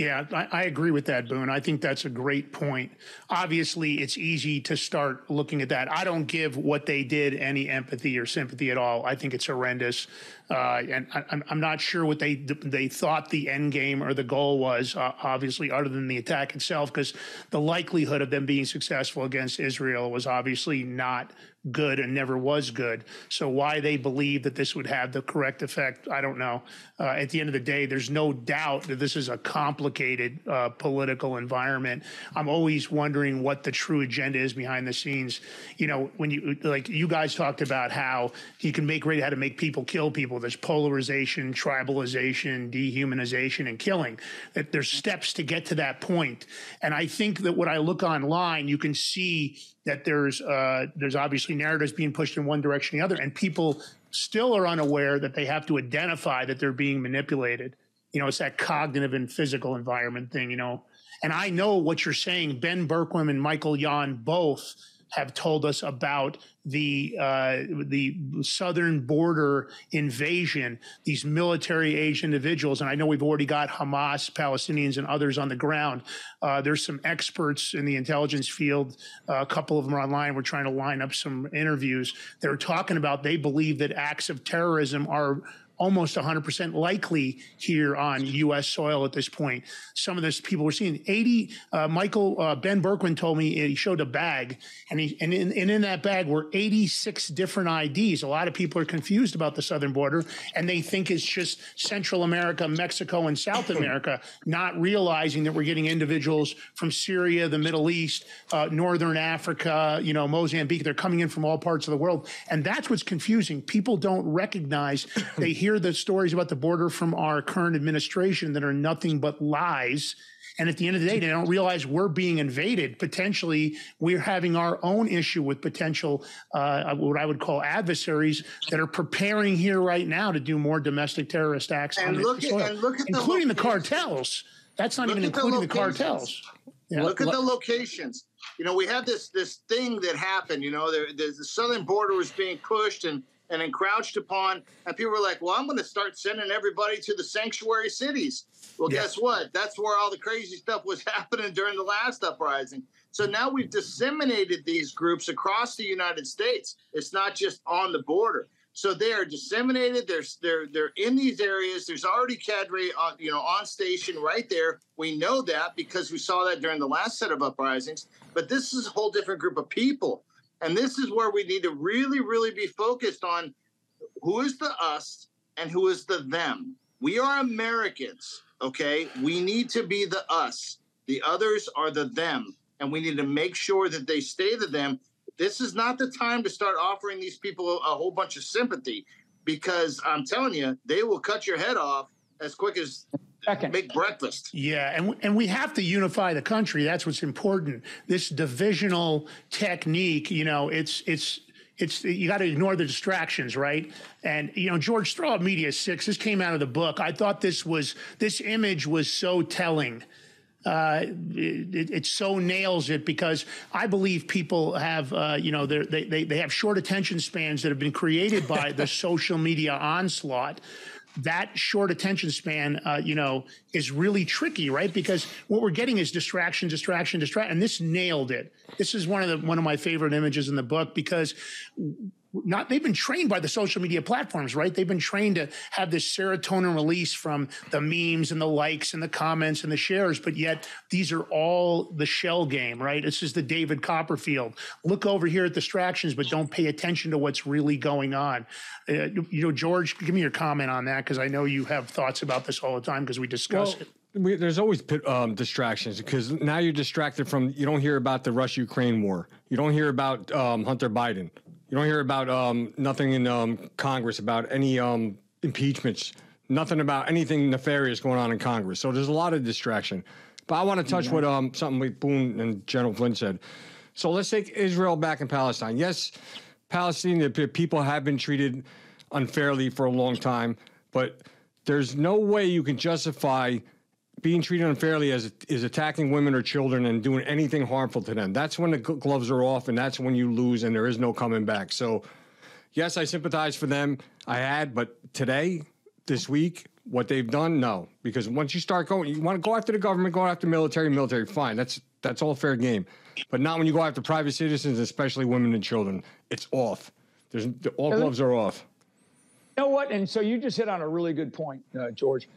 Yeah, I, I, agree with that, Boone. I think that's a great point. Obviously, it's easy to start looking at that. I don't give what they did any empathy or sympathy at all. I think it's horrendous, uh, and I, am not sure what they they thought the end game or the goal was. Uh, obviously, other than the attack itself, because the likelihood of them being successful against Israel was obviously not good and never was good. So why they believe that this would have the correct effect, I don't know. Uh, at the end of the day, there's no doubt that this is a complicated uh, political environment. I'm always wondering what the true agenda is behind the scenes. You know, when you like you guys talked about how you can make how to make people kill people. There's polarization, tribalization, dehumanization, and killing. That there's steps to get to that point. And I think that when I look online, you can see that there's uh, there's obviously narratives being pushed in one direction or the other, and people still are unaware that they have to identify that they're being manipulated. You know, it's that cognitive and physical environment thing. You know, and I know what you're saying. Ben Bergquam and Michael Yon both have told us about the uh, the southern border invasion, these military age individuals, and I know we've already got Hamas, Palestinians, and others on the ground. Uh, there's some experts in the intelligence field. Uh, a couple of them are online. We're trying to line up some interviews. They're talking about they believe that acts of terrorism are almost 100% likely here on U.S. soil at this point. Some of this people were seeing 80. Uh, Michael uh, Ben Bergquam told me he showed a bag, and he and in, and in that bag were 86 different IDs. A lot of people are confused about the southern border, and they think it's just Central America, Mexico, and South America, not realizing that we're getting individuals from Syria, the Middle East, uh, Northern Africa, you know, Mozambique. They're coming in from all parts of the world, and that's what's confusing. People don't recognize. They hear hear the stories about the border from our current administration that are nothing but lies. And at the end of the day, they don't realize we're being invaded. Potentially, we're having our own issue with potential, uh, what I would call adversaries that are preparing here right now to do more domestic terrorist acts and on look the soil, at, and look at including the, the cartels. That's not look even including the, the cartels. Yeah. Look at the locations. You know, we had this this thing that happened. You know, there, the southern border was being pushed, and and encroached upon. And people were like, well, I'm going to start sending everybody to the sanctuary cities. Well, yeah. guess what? That's where all the crazy stuff was happening during the last uprising. So now we've disseminated these groups across the United States. It's not just on the border. So they are disseminated. They're they're they're in these areas. There's already cadre on you know on station right there. We know that because we saw that during the last set of uprisings. But this is a whole different group of people, and this is where we need to really really be focused on who is the us and who is the them. We are Americans, okay? We need to be the us. The others are the them, and we need to make sure that they stay the them this is not the time to start offering these people a whole bunch of sympathy because I'm telling you, they will cut your head off as quick as Second. make breakfast. Yeah, and and we have to unify the country. That's what's important. This divisional technique, you know, it's it's it's you got to ignore the distractions, right? And you know, George Straw Media Six. This came out of the book. I thought this was this image was so telling uh, it, it, so nails it because I believe people have, uh, you know, they, they, they have short attention spans that have been created by the social media onslaught. That short attention span, uh, you know, is really tricky, right? Because what we're getting is distraction, distraction, distraction, and this nailed it. This is one of the one of my favorite images in the book because not they've been trained by the social media platforms, right? They've been trained to have this serotonin release from the memes and the likes and the comments and the shares, but yet these are all the shell game, right? This is the David Copperfield. Look over here at distractions, but don't pay attention to what's really going on. Uh, you know, George, give me your comment on that because I know you have thoughts about this all the time because we discuss well, it. We, there's always um, distractions because now you're distracted from you don't hear about the Russia Ukraine war. You don't hear about um, Hunter Biden. You don't hear about um, nothing in um, Congress about any um, impeachments, nothing about anything nefarious going on in Congress. So there's a lot of distraction. But I want to touch what um, something like Boone and General Flynn said. So let's take Israel back in Palestine. Yes, Palestinian people have been treated unfairly for a long time, but there's no way you can justify being treated unfairly as is attacking women or children and doing anything harmful to them. That's when the gloves are off, and that's when you lose, and there is no coming back. So, yes, I sympathize for them. I had, but today, this week, what they've done, no, because once you start going, you want to go after the government, go after military, military, fine. That's that's all fair game, but not when you go after private citizens, especially women and children. It's off. There's all gloves are off. You know what? And so you just hit on a really good point, uh, George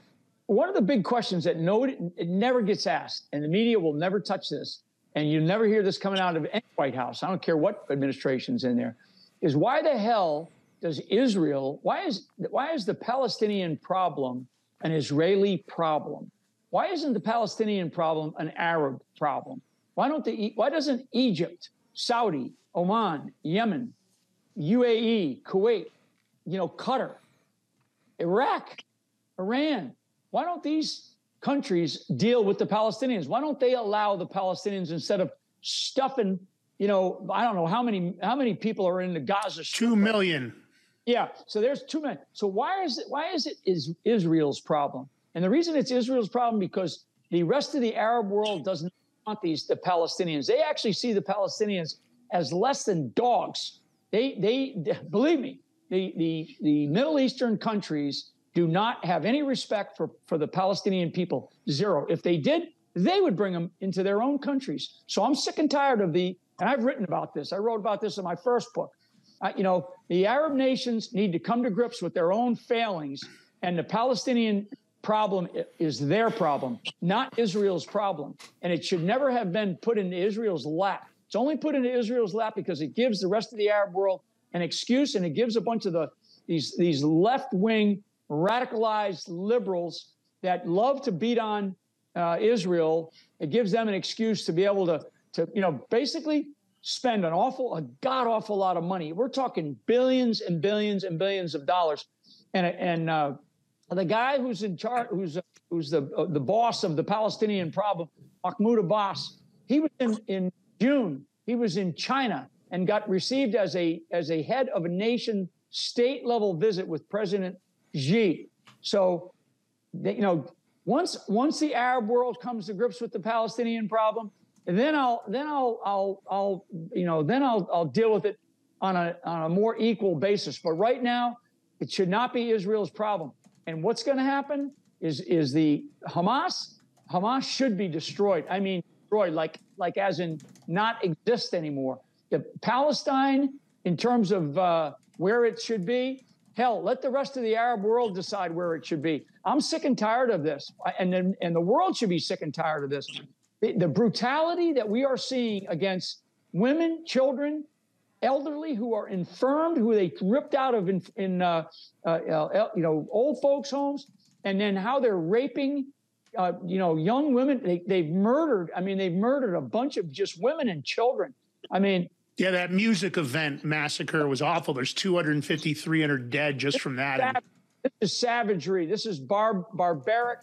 one of the big questions that no, it never gets asked, and the media will never touch this, and you never hear this coming out of any White House. I don't care what administration's in there, is why the hell does Israel? Why is why is the Palestinian problem an Israeli problem? Why isn't the Palestinian problem an Arab problem? Why don't the why doesn't Egypt, Saudi, Oman, Yemen, UAE, Kuwait, you know, Qatar, Iraq, Iran, why don't these countries deal with the Palestinians? Why don't they allow the Palestinians instead of stuffing, you know, I don't know how many how many people are in the Gaza Strip? Two million. Yeah. So there's two million. So why is it why is it is Israel's problem? And the reason it's Israel's problem because the rest of the Arab world doesn't want these the Palestinians. They actually see the Palestinians as less than dogs. They they believe me. The the the Middle Eastern countries do not have any respect for, for the Palestinian people. Zero. If they did, they would bring them into their own countries. So I'm sick and tired of the, and I've written about this. I wrote about this in my first book. Uh, you know, the Arab nations need to come to grips with their own failings, and the Palestinian problem is their problem, not Israel's problem. And it should never have been put into Israel's lap. It's only put into Israel's lap because it gives the rest of the Arab world an excuse, and it gives a bunch of the these these left wing radicalized liberals that love to beat on uh, Israel. It gives them an excuse to be able to, to you know, basically spend an awful, a god awful lot of money. We're talking billions and billions and billions of dollars. And and uh, the guy who's in charge, who's who's the uh, the boss of the Palestinian problem, Mahmoud Abbas, he was in in June. He was in China and got received as a as a head of a nation state level visit with President Xi. So, you know, once once the Arab world comes to grips with the Palestinian problem, then I'll then I'll I'll I'll you know then I'll I'll deal with it on a on a more equal basis. But right now, it should not be Israel's problem. And what's going to happen is is the Hamas Hamas should be destroyed. I mean, destroyed like like as in not exist anymore. The Palestine in terms of uh, where it should be. Hell, let the rest of the Arab world decide where it should be. I'm sick and tired of this, and and the world should be sick and tired of this. The, the brutality that we are seeing against women, children, elderly who are infirmed, who they ripped out of in, in uh, uh, uh, you know old folks' homes, and then how they're raping, uh, you know, young women. They, they've murdered. I mean, they've murdered a bunch of just women and children. I mean, yeah, that music event massacre was awful. There's 250, 300 dead just from that. This is savagery. This is bar- barbaric.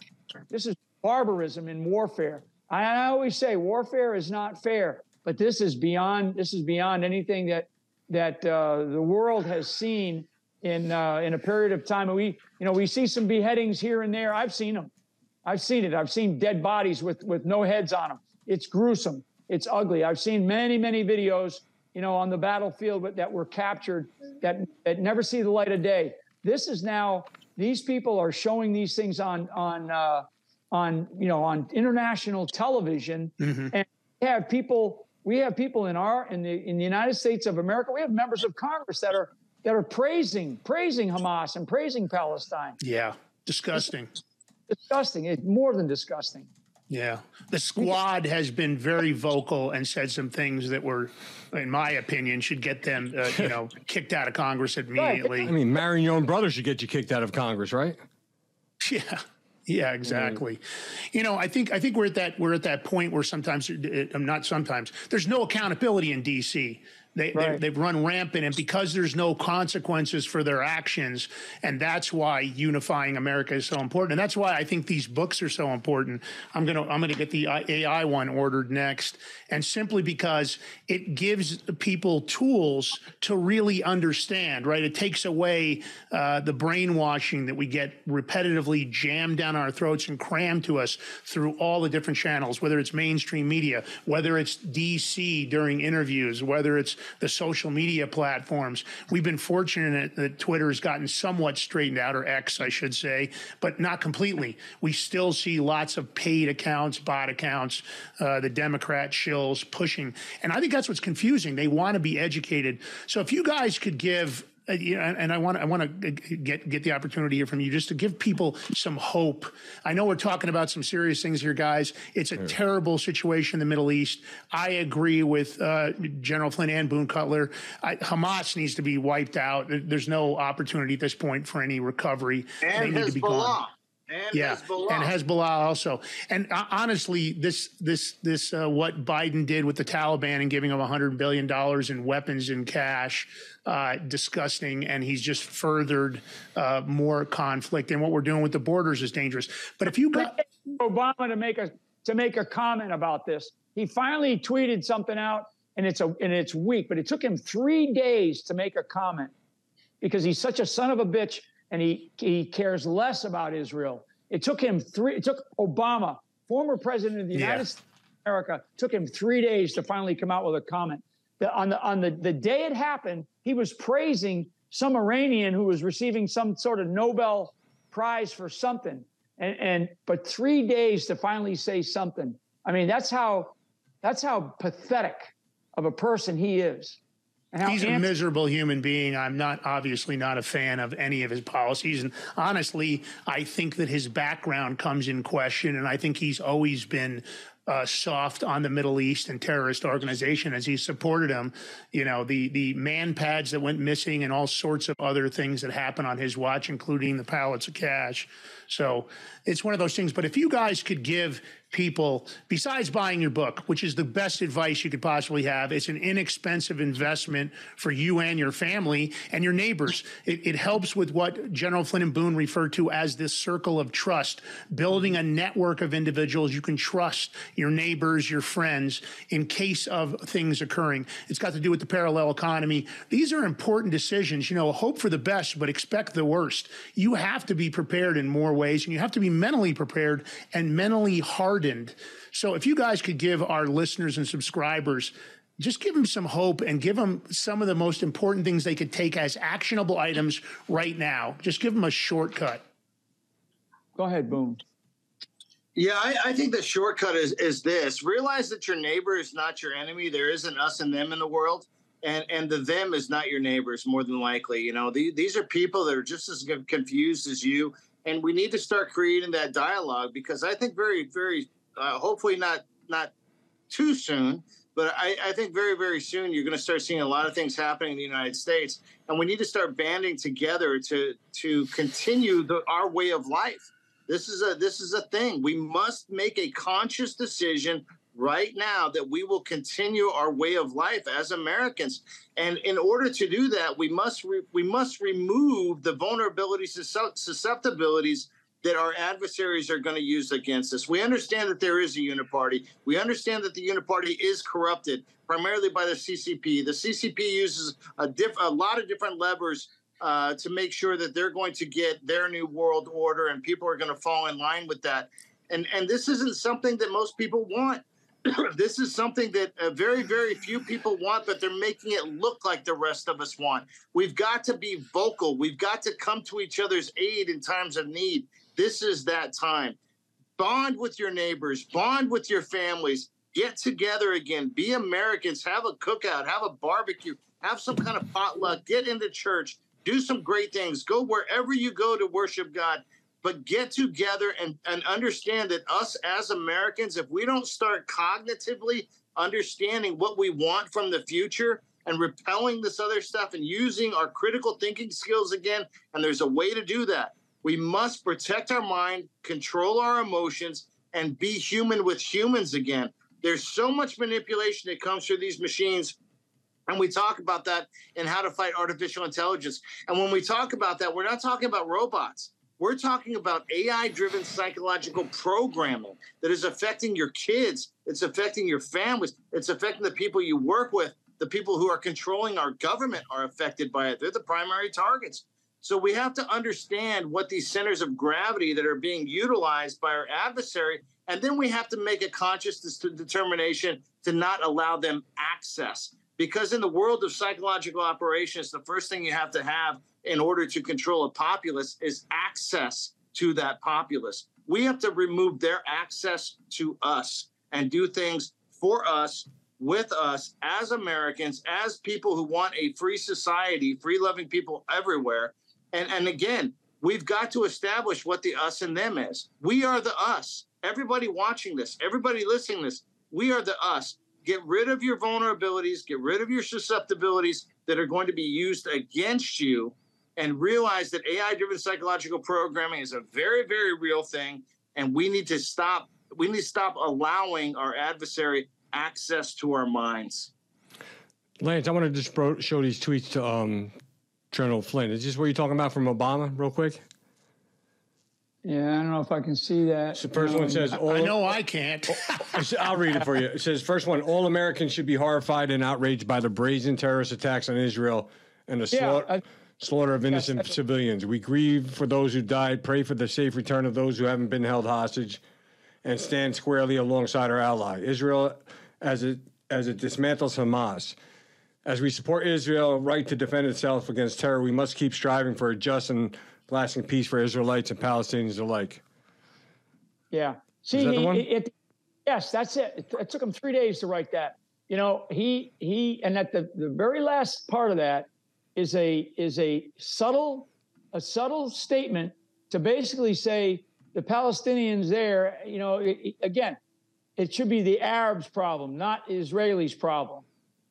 This is barbarism in warfare. I always say warfare is not fair, but this is beyond. This is beyond anything that that uh, the world has seen in uh, in a period of time. We, you know, we see some beheadings here and there. I've seen them. I've seen it. I've seen dead bodies with with no heads on them. It's gruesome. It's ugly. I've seen many many videos you know, on the battlefield that were captured that, that never see the light of day. This is now, these people are showing these things on, on, uh, on, you know, on international television. Mm-hmm. And we have people, we have people in our, in the, in the United States of America, we have members of Congress that are, that are praising, praising Hamas and praising Palestine. Yeah. Disgusting. It's disgusting. It's more than disgusting. Yeah. The squad has been very vocal and said some things that were, in my opinion, should get them, uh, you know, kicked out of Congress immediately. I mean, marrying your own brother should get you kicked out of Congress, right? Yeah. Yeah, exactly. Mm-hmm. You know, I think I think we're at that we're at that point where sometimes, uh, not sometimes, there's no accountability in D.C. They, right. they, have run rampant, and because there's no consequences for their actions, and that's why unifying America is so important, and that's why I think these books are so important. I'm gonna I'm gonna get the AI one ordered next, and simply because it gives people tools to really understand. Right, it takes away uh, the brainwashing that we get repetitively jammed down our throats and crammed to us through all the different channels, whether it's mainstream media, whether it's DC during interviews, whether it's the social media platforms. We've been fortunate that Twitter has gotten somewhat straightened out, or X, I should say, but not completely. We still see lots of paid accounts, bot accounts, uh, the Democrat shills pushing. And I think that's what's confusing. They want to be educated. So if you guys could give uh, and I want I want to get get the opportunity here from you just to give people some hope. I know we're talking about some serious things here, guys. It's a yeah. terrible situation in the Middle East. I agree with uh, General Flynn and Boone Cutler. I, Hamas needs to be wiped out. There's no opportunity at this point for any recovery. And they need to be gone. And yeah, Hezbollah. and Hezbollah also. And uh, honestly, this this this uh, what Biden did with the Taliban and giving them 100 billion dollars in weapons and cash, uh, disgusting. And he's just furthered uh, more conflict. And what we're doing with the borders is dangerous. But if you got Obama to make a to make a comment about this, he finally tweeted something out, and it's a and it's weak. But it took him three days to make a comment because he's such a son of a bitch and he he cares less about Israel. It took him three. It took Obama, former president of the United yeah. States of America, took him three days to finally come out with a comment. The, on the on the the day it happened, he was praising some Iranian who was receiving some sort of Nobel Prize for something, and and but three days to finally say something. I mean, that's how that's how pathetic of a person he is. He's a miserable human being. I'm not obviously not a fan of any of his policies. And honestly, I think that his background comes in question. And I think he's always been uh, soft on the Middle East and terrorist organization as he supported him. You know, the the MANPADS that went missing and all sorts of other things that happened on his watch, including the pallets of cash. So it's one of those things. But if you guys could give people, besides buying your book, which is the best advice you could possibly have, it's an inexpensive investment for you and your family and your neighbors. It, it helps with what General Flynn and Boone referred to as this circle of trust, building a network of individuals you can trust, your neighbors, your friends, in case of things occurring. It's got to do with the parallel economy. These are important decisions. You know, hope for the best, but expect the worst. You have to be prepared in more ways, and you have to be mentally prepared and mentally hardened. So if you guys could give our listeners and subscribers just give them some hope and give them some of the most important things they could take as actionable items right now. Just give them a shortcut. Go ahead, Boone. Yeah, I, I, think the shortcut is is this: realize that your neighbor is not your enemy. There isn't us and them in the world. and and the them is not your neighbors more than likely you know the, these are people that are just as confused as you and we need to start creating that dialogue because i think very very uh, hopefully not not too soon but I, I think very very soon you're going to start seeing a lot of things happening in the united states and we need to start banding together to to continue the, our way of life. This is a this is a thing. We must make a conscious decision right now that we will continue our way of life as Americans. And in order to do that, we must re- we must remove the vulnerabilities and susceptibilities that our adversaries are going to use against us. We understand that there is a uniparty. We understand that the uniparty is corrupted primarily by the CCP. The CCP uses a, diff- a lot of different levers uh, to make sure that they're going to get their new world order, and people are going to fall in line with that. And and this isn't something that most people want. this is something that uh, very, very few people want, but they're making it look like the rest of us want. We've got to be vocal. We've got to come to each other's aid in times of need. This is that time. Bond with your neighbors, bond with your families, get together again, be Americans, have a cookout, have a barbecue, have some kind of potluck, get into church, do some great things, go wherever you go to worship God but get together and, and understand that us as Americans, if we don't start cognitively understanding what we want from the future and repelling this other stuff and using our critical thinking skills again, and there's a way to do that. We must protect our mind, control our emotions, and be human with humans again. There's so much manipulation that comes through these machines. And we talk about that in how to fight artificial intelligence. And when we talk about that, we're not talking about robots. We're talking about AI driven psychological programming that is affecting your kids, it's affecting your families, it's affecting the people you work with. The people who are controlling our government are affected by it. They're the primary targets. So we have to understand what these centers of gravity that are being utilized by our adversary, and then we have to make a conscious determination to not allow them access. Because in the world of psychological operations, the first thing you have to have in order to control a populace is access to that populace. We have to remove their access to us and do things for us, with us, as Americans, as people who want a free society, free loving people everywhere. And, and again, we've got to establish what the us and them is. We are the us. Everybody watching this, everybody listening this, we are the us. Get rid of your vulnerabilities, get rid of your susceptibilities that are going to be used against you and realize that AI driven psychological programming is a very, very real thing. And we need to stop, we need to stop allowing our adversary access to our minds. Lance, I want to just bro- show these tweets to um, General Flynn. Is this what you're talking about from Obama, real quick? Yeah, I don't know if I can see that. The first um, one says, all I know I can't. I'll read it for you. It says, first one, all Americans should be horrified and outraged by the brazen terrorist attacks on Israel and the yeah, slaughter slaughter of innocent yes, civilians. We grieve for those who died, pray for the safe return of those who haven't been held hostage, and stand squarely alongside our ally, Israel, as it as it dismantles Hamas. As we support Israel's right to defend itself against terror, we must keep striving for a just and lasting peace for Israelites and Palestinians alike. Yeah. See, he, it, yes, that's it. it. It took him three days to write that. You know, he he, and at the the very last part of that, is a is a subtle a subtle statement to basically say the Palestinians there, you know, it, again, it should be the Arabs' problem, not Israelis' problem,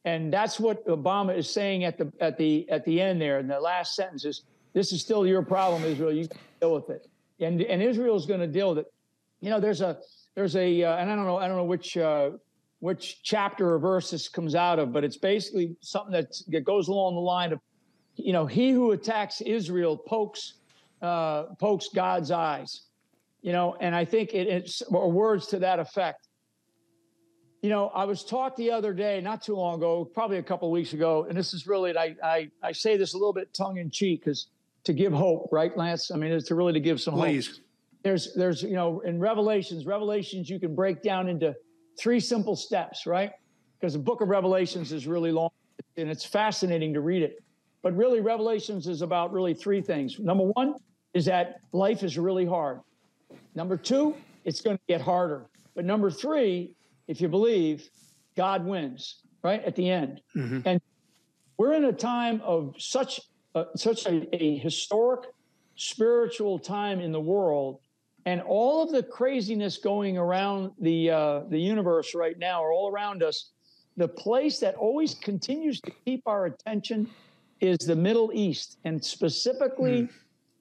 and that's what Obama is saying at the at the at the end there in the last sentences. This is still your problem, Israel. You deal with it, and and Israel is going to deal with it. You know, there's a there's a uh, and I don't know I don't know which. Uh, which chapter or verse this comes out of, but it's basically something that goes along the line of you know, he who attacks Israel pokes uh, pokes God's eyes. You know, and I think it, it's or words to that effect. You know, I was taught the other day, not too long ago, probably a couple of weeks ago, and this is really, I, I, I say this a little bit tongue in cheek because to give hope, right, Lance? I mean, it's to really to give some Please. hope. There's, there's, you know, in Revelations, Revelations, you can break down into three simple steps, right? Because the book of Revelations is really long and it's fascinating to read it. But really, Revelations is about really three things. Number one is that life is really hard. Number two, it's going to get harder. But number three, if you believe, God wins, right? At the end. Mm-hmm. And we're in a time of such uh, such a, a historic spiritual time in the world and all of the craziness going around the uh, the universe right now or all around us the place that always continues to keep our attention is the middle east and specifically mm.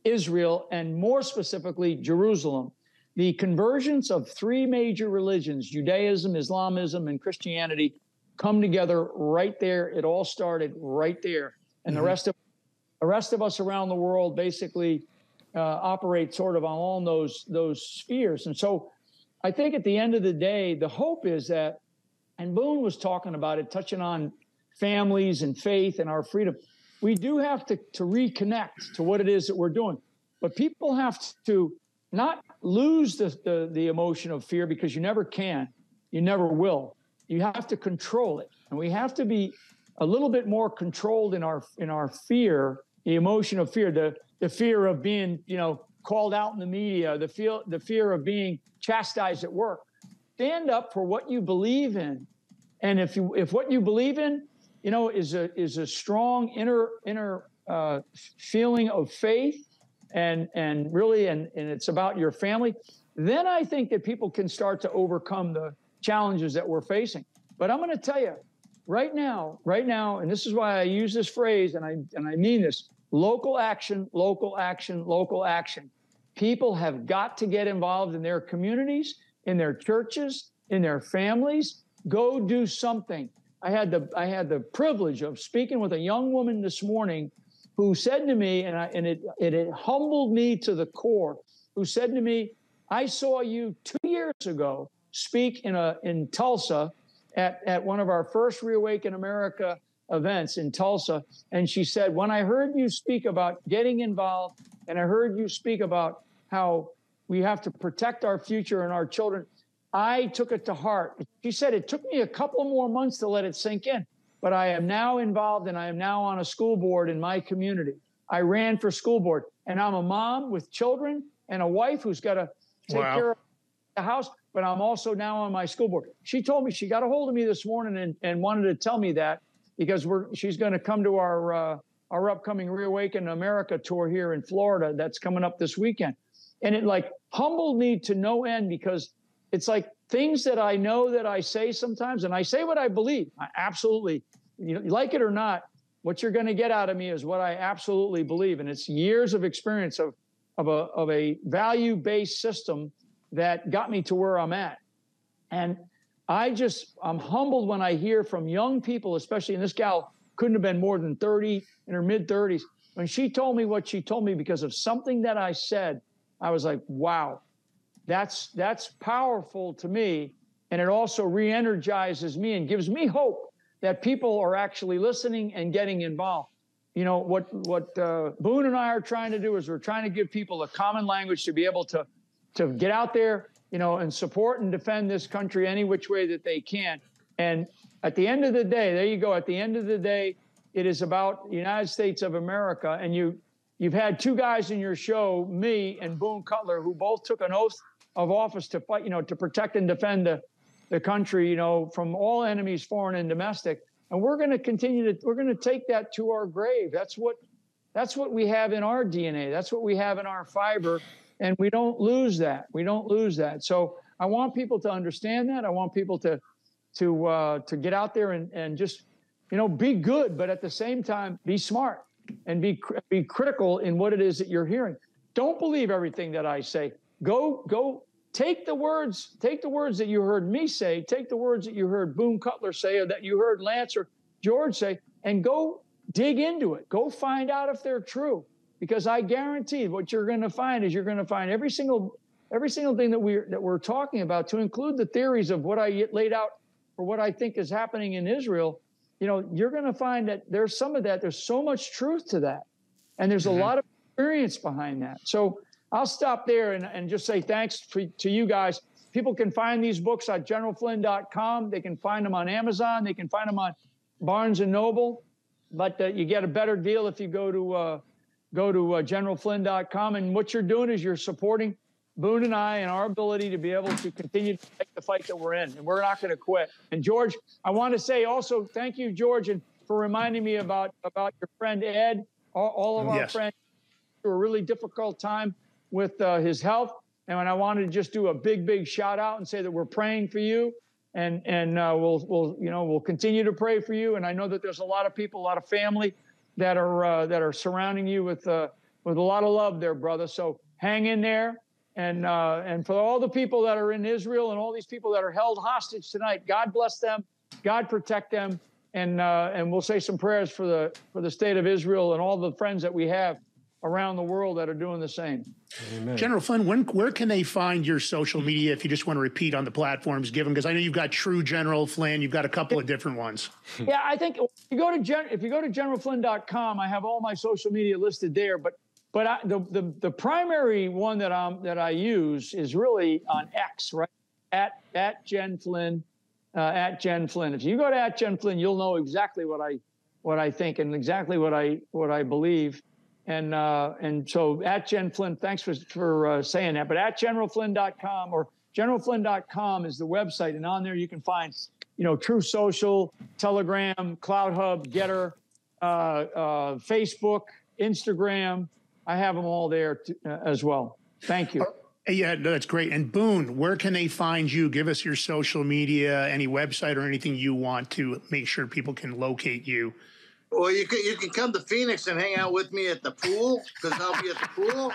israel and more specifically jerusalem the convergence of three major religions judaism islamism and christianity come together right there it all started right there and mm-hmm. the rest of the rest of us around the world basically uh, operate sort of on those those spheres. And so, I think at the end of the day, the hope is that, and Boone was talking about it, touching on families and faith and our freedom. We do have to to reconnect to what it is that we're doing, but people have to not lose the, the, the emotion of fear because you never can, you never will. You have to control it, and we have to be a little bit more controlled in our in our fear, the emotion of fear, the the fear of being, you know, called out in the media, the feel the fear of being chastised at work. Stand up for what you believe in. And if you if what you believe in, you know, is a is a strong inner inner uh, feeling of faith and and really and, and it's about your family, then I think that people can start to overcome the challenges that we're facing. But I'm going to tell you, right now, right now, and this is why I use this phrase, and I and I mean this: Local action, local action, local action. People have got to get involved in their communities, in their churches, in their families. Go do something. I had the I had the privilege of speaking with a young woman this morning who said to me, and I and it it, it humbled me to the core, who said to me, I saw you two years ago speak in a in Tulsa at, at one of our first Reawaken America events in Tulsa. And she said, When I heard you speak about getting involved, and I heard you speak about how we have to protect our future and our children, I took it to heart. She said, It took me a couple more months to let it sink in, but I am now involved and I am now on a school board in my community. I ran for school board, and I'm a mom with children and a wife who's got to take wow. care of the house, but I'm also now on my school board. She told me she got a hold of me this morning and, and wanted to tell me that because we're she's going to come to our uh, our upcoming Reawaken America tour here in Florida that's coming up this weekend, and it like humbled me to no end because it's like things that I know that I say sometimes, and I say what I believe. I absolutely, you know, like it or not, what you're going to get out of me is what I absolutely believe, and it's years of experience of of a of a value based system that got me to where I'm at, and I just, I'm humbled when I hear from young people, especially, and this gal couldn't have been more than 30 in her mid 30s. When she told me what she told me because of something that I said, I was like, wow, that's that's powerful to me. And it also re-energizes me and gives me hope that people are actually listening and getting involved. You know, what what uh, Boone and I are trying to do is we're trying to give people a common language to be able to to get out there you know, and support and defend this country any which way that they can. And at the end of the day, there you go. At the end of the day, it is about the United States of America. And you, you've had two guys in your show, me and Boone Cutler, who both took an oath of office to fight, you know, to protect and defend the, the country, you know, from all enemies, foreign and domestic. And we're going to continue to, we're going to take that to our grave. That's what, that's what we have in our DNA. That's what we have in our fiber and we don't lose that. We don't lose that. So I want people to understand that. I want people to to uh, to get out there and and just you know be good, but at the same time be smart and be be critical in what it is that you're hearing. Don't believe everything that I say. Go go take the words take the words that you heard me say. Take the words that you heard Boone Cutler say, or that you heard Lance or George say, and go dig into it. Go find out if they're true because I guarantee what you're going to find is you're going to find every single every single thing that we're that we're talking about to include the theories of what I laid out for what I think is happening in Israel. You know, you're going to find that there's some of that. There's so much truth to that, and there's mm-hmm. a lot of experience behind that. So I'll stop there and, and just say thanks for, to you guys. People can find these books at generalflynn.com. They can find them on Amazon. They can find them on Barnes and Noble. But uh, you get a better deal if you go to uh, go to uh, generalflynn.com. And what you're doing is you're supporting Boone and I and our ability to be able to continue to fight the fight that we're in. And we're not going to quit. And George, I want to say also thank you, George. And for reminding me about about your friend Ed. All, all of our Yes. friends through a really difficult time with uh, his health, and I wanted to just do a big, big shout out and say that we're praying for you, and and uh, we'll we'll you know we'll continue to pray for you. And I know that there's a lot of people, a lot of family that are uh, that are surrounding you with uh, with a lot of love, there, brother. So hang in there. And uh, and for all the people that are in Israel and all these people that are held hostage tonight, God bless them, God protect them, and uh, and we'll say some prayers for the for the state of Israel and all the friends that we have around the world that are doing the same. General Flynn, when, where can they find your social media if you just want to repeat on the platforms given? Because I know you've got True General Flynn, you've got a couple of different ones. yeah, I think if you go to gen, if you go to generalflynn.com, I have all my social media listed there. But but I, the, the the primary one that I'm that I use is really on X, right? At at Gen Flynn, uh, at Gen Flynn. If you go to at Gen Flynn, you'll know exactly what I what I think and exactly what I what I believe. And uh, and so at Gen Flynn, thanks for for uh, saying that. But at generalflynn.com or generalflynn.com is the website, and on there you can find you know Truth Social, Telegram, CloutHub, Getter, uh, uh, Facebook, Instagram. I have them all there t- uh, as well. Thank you. Yeah, no, that's great. And Boone, where can they find you? Give us your social media, any website or anything you want to make sure people can locate you. Well, you can you can come to Phoenix and hang out with me at the pool because I'll be at the pool.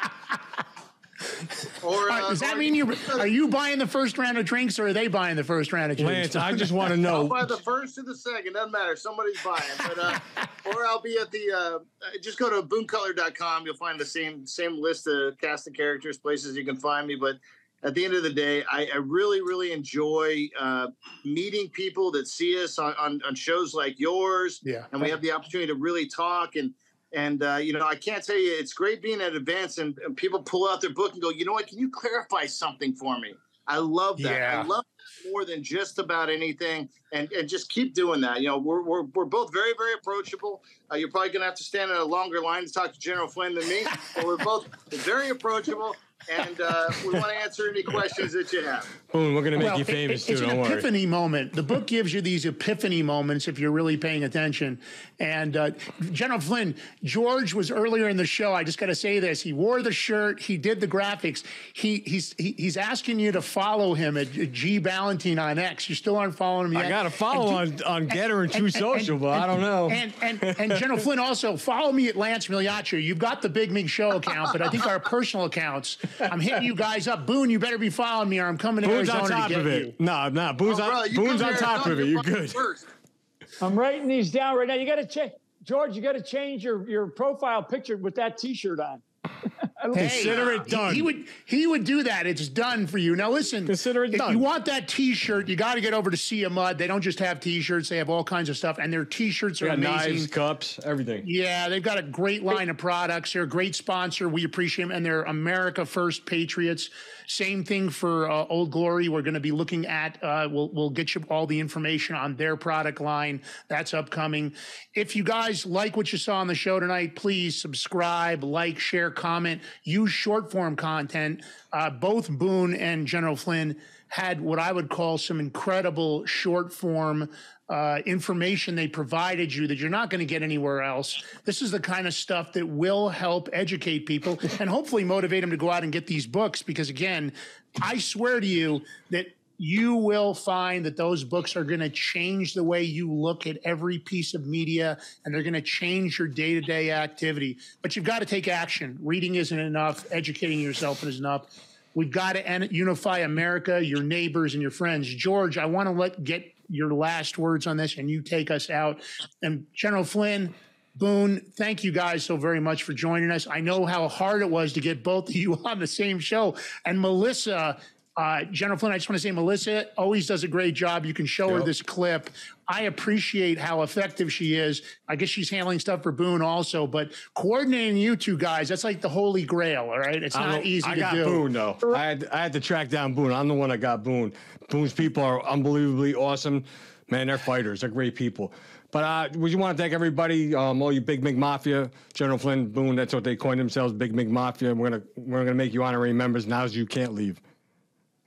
Or All right, uh, does that mean you are you buying the first round of drinks or are they buying the first round of drinks? Lance, I just want to know. I'll know. buy the first or the second. Doesn't matter. Somebody's buying. But uh, or I'll be at the. Uh, just go to boonecutler.com. You'll find the same same list of cast of characters, places you can find me. But at the end of the day, I, I really really enjoy uh, meeting people that see us on, on on shows like yours. Yeah. and we have the opportunity to really talk and. And uh, you know, I can't tell you, it's great being at events and, and people pull out their book and go, you know what? Can you clarify something for me? I love that. Yeah. I love that more than just about anything and, and just keep doing that. You know, we're, we're, we're both very, very approachable. Uh, you're probably going to have to stand in a longer line to talk to General Flynn than me, but we're both very approachable and uh, we want to answer any questions that you have. Boom, we're gonna make Well, you famous it- it's too. an Don't worry. epiphany moment. The book gives you these epiphany moments if you're really paying attention. And uh, General Flynn, George was earlier in the show. I just got to say this: he wore the shirt, he did the graphics. He he's he, he's asking you to follow him at G Balloutine on X. You still aren't following him yet. I got to follow on, on Getter and Truth Social, but I don't know. And and and General Flynn also follow me at Lance Migliaccio. You've got the Big Mig Show account, but I think our personal accounts. I'm hitting you guys up. Boone, you better be following me, or I'm coming to Boone's Arizona on top to get of it. you. Nah, nah. Boone's Oh, on, brother, Boone's on top of Arizona, it. You're good. First. I'm writing these down right now. You got to change, George. You got to change your your profile picture with that T-shirt on. I love- Consider it done. He, would he would do that. It's done for you. Now listen, Consider it if done. you want that T-shirt, you got to get over to Sea of Mud. They don't just have T-shirts; they have all kinds of stuff, and their T-shirts are We amazing. knives, cups, everything. Yeah, they've got a great line of products. They're a great sponsor. We appreciate them, and they're America First Patriots. Same thing for uh, Old Glory. We're going to be looking at. Uh, we'll we'll get you all the information on their product line. That's upcoming. If you guys like what you saw on the show tonight, please subscribe, like, share, comment, use short form content. Uh, both Boone and General Flynn had what I would call some incredible short form uh, information they provided you that you're not going to get anywhere else. This is the kind of stuff that will help educate people and hopefully motivate them to go out and get these books. Because again, I swear to you that you will find that those books are going to change the way you look at every piece of media and they're going to change your day to day activity. But you've got to take action. Reading isn't enough, educating yourself isn't enough. We've got to unify America, your neighbors, and your friends. George, I want to let get your last words on this, and you take us out. And General Flynn, Boone, thank you guys so very much for joining us. I know how hard it was to get both of you on the same show. And Melissa, uh, General Flynn, I just want to say, Melissa always does a great job. You can show her this clip. I appreciate how effective she is. I guess she's handling stuff for Boone also, but coordinating you two guys, that's like the holy grail, all right? It's I'm not easy I to got do. Boone though. I had I had to track down Boone. I'm the one that got Boone. Boone's people are unbelievably awesome. Man, they're fighters. They're great people. But uh, we just want to thank everybody, um, all you Big Mig Mafia, General Flynn, Boone. That's what they coined themselves, Big Mig Mafia. We're gonna we're gonna make you honorary members now, as you can't leave.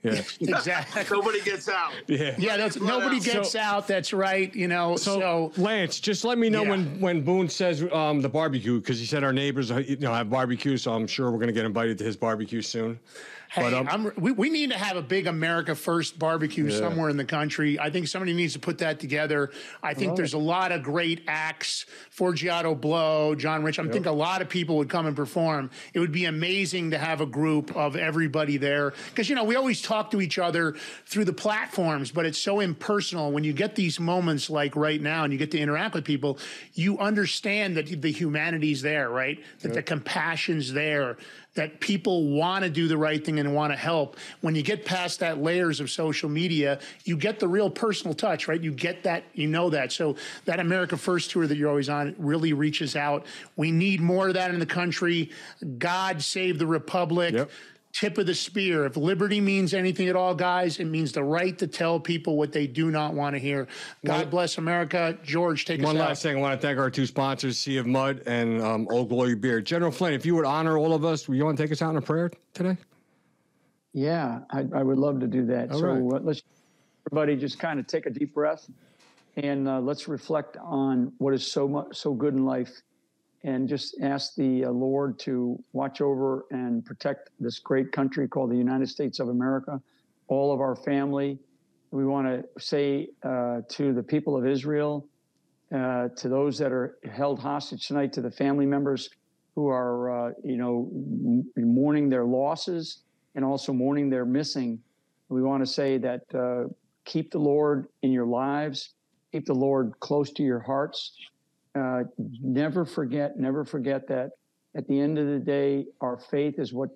Yeah. exactly. Nobody gets out. Yeah. Yeah, that's nobody gets So- out. That's right. You know, so, So, Lance, just let me know Yeah. when when Boone says um, the barbecue because he said our neighbors uh, you know have barbecue, so I'm sure we're gonna get invited to his barbecue soon. Hey, But, um, I'm, we, we need to have a big America First barbecue Yeah. somewhere in the country. I think somebody needs to put that together. I think love there's a lot of great acts. Forgiato Blow, John Rich. I think a lot of people would come and perform. It would be amazing to have a group of everybody there. Because, you know, we always talk to each other through the platforms, but it's so impersonal. When you get these moments like right now and you get to interact with people, you understand that the humanity's there, right? That the compassion's there that people want to do the right thing and want to help. When you get past that layers of social media, you get the real personal touch, right? You get that, you know that. So that America First tour that you're always on really reaches out. We need more of that in the country. God save the republic. Tip of the spear. If liberty means anything at all, guys, it means the right to tell people what they do not want to hear. God One- bless America. George, take One us out. last thing, I want to thank our two sponsors, Sea of Mud and um, Old Glory Beer. General Flynn, if you would honor all of us, would you want to take us out in a prayer today? Yeah, I, I would love to do that. All so right. uh, let's everybody just kind of take a deep breath and uh, let's reflect on what is so much so good in life, and just ask the uh, Lord to watch over and protect this great country called the United States of America, all of our family. We want to say uh, to the people of Israel, uh, to those that are held hostage tonight, to the family members who are, uh, you know, mourning their losses and also mourning their missing. We want to say that uh, keep the Lord in your lives, keep the Lord close to your hearts. Uh, never forget, never forget that at the end of the day, our faith is what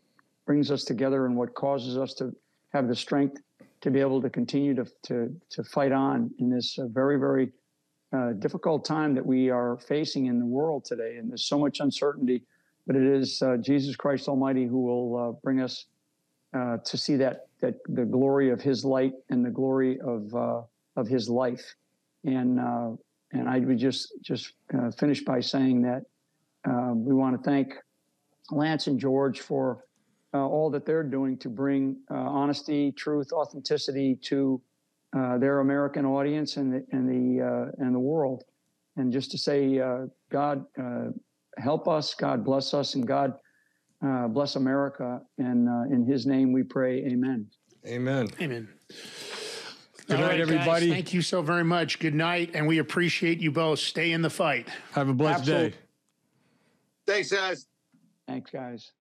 brings us together and what causes us to have the strength to be able to continue to to, to fight on in this uh, very very uh, difficult time that we are facing in the world today. And there's so much uncertainty, but it is uh, Jesus Christ Almighty who will uh, bring us to see that that the glory of His light and the glory of of His life. And and I would just just uh, finish by saying that uh, we want to thank Lance and George for uh, all that they're doing to bring uh, honesty, truth, authenticity to uh, their American audience and the and the uh, and the world. And just to say, uh, God uh, help us, God bless us, and God uh, bless America. And uh, in His name we pray, Amen. Amen. Amen. Good All night, right, guys, everybody. thank you so very much. Good night, and we appreciate you both. Stay in the fight. Have a blessed Absolutely. day. Thanks, guys. Thanks, guys.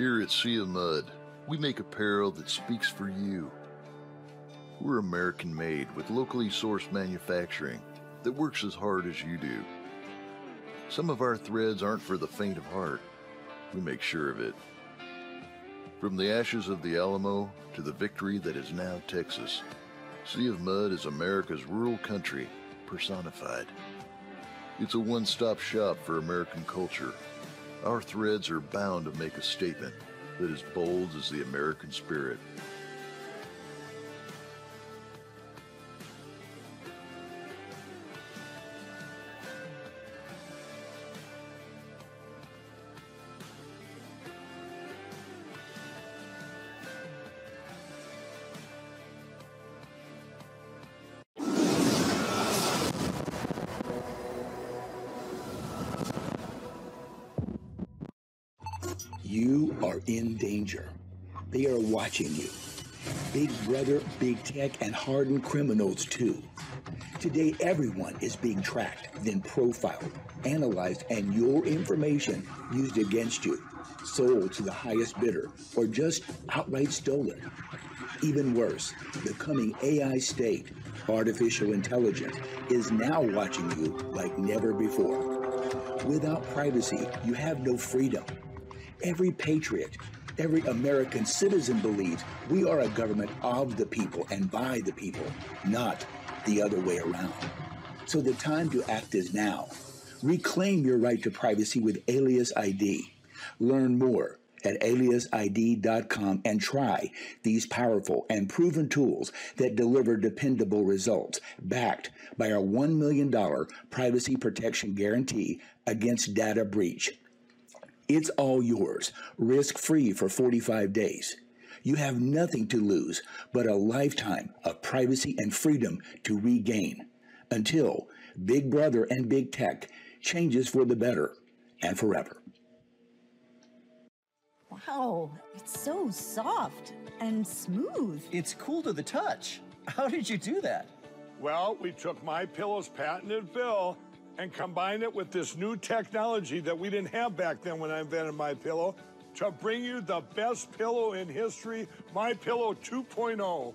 Here at Sea of Mud, we make apparel that speaks for you. We're American made with locally sourced manufacturing that works as hard as you do. Some of our threads aren't for the faint of heart. We make sure of it. From the ashes of the Alamo to the victory that is now Texas, Sea of Mud is America's rural country personified. It's a one stop shop for American culture. Our threads are bound to make a statement that is bold as the American spirit. You are in danger. They are watching you. Big Brother, Big Tech, and hardened criminals, too. Today, everyone is being tracked, then profiled, analyzed, and your information used against you, sold to the highest bidder, or just outright stolen. Even worse, the coming AI state, artificial intelligence, is now watching you like never before. Without privacy, you have no freedom. Every patriot, Every American citizen believes we are a government of the people and by the people, not the other way around. So the time to act is now. Reclaim your right to privacy with Alias ID. Learn more at aliasid.com and try these powerful and proven tools that deliver dependable results, backed by our $1 million privacy protection guarantee against data breach. It's all yours, risk free for 45 days. You have nothing to lose but a lifetime of privacy and freedom to regain until Big Brother and Big Tech changes for the better and forever. Wow, it's so soft and smooth. It's cool to the touch. How did you do that? Well, we took my pillow's patented fill and combine it with this new technology that we didn't have back then when I invented my pillow to bring you the best pillow in history, my pillow 2.0.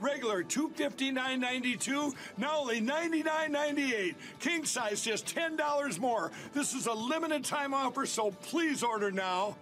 regular $259.92, now only $99.98. King size just $10 more. This is a limited time offer, so please order now.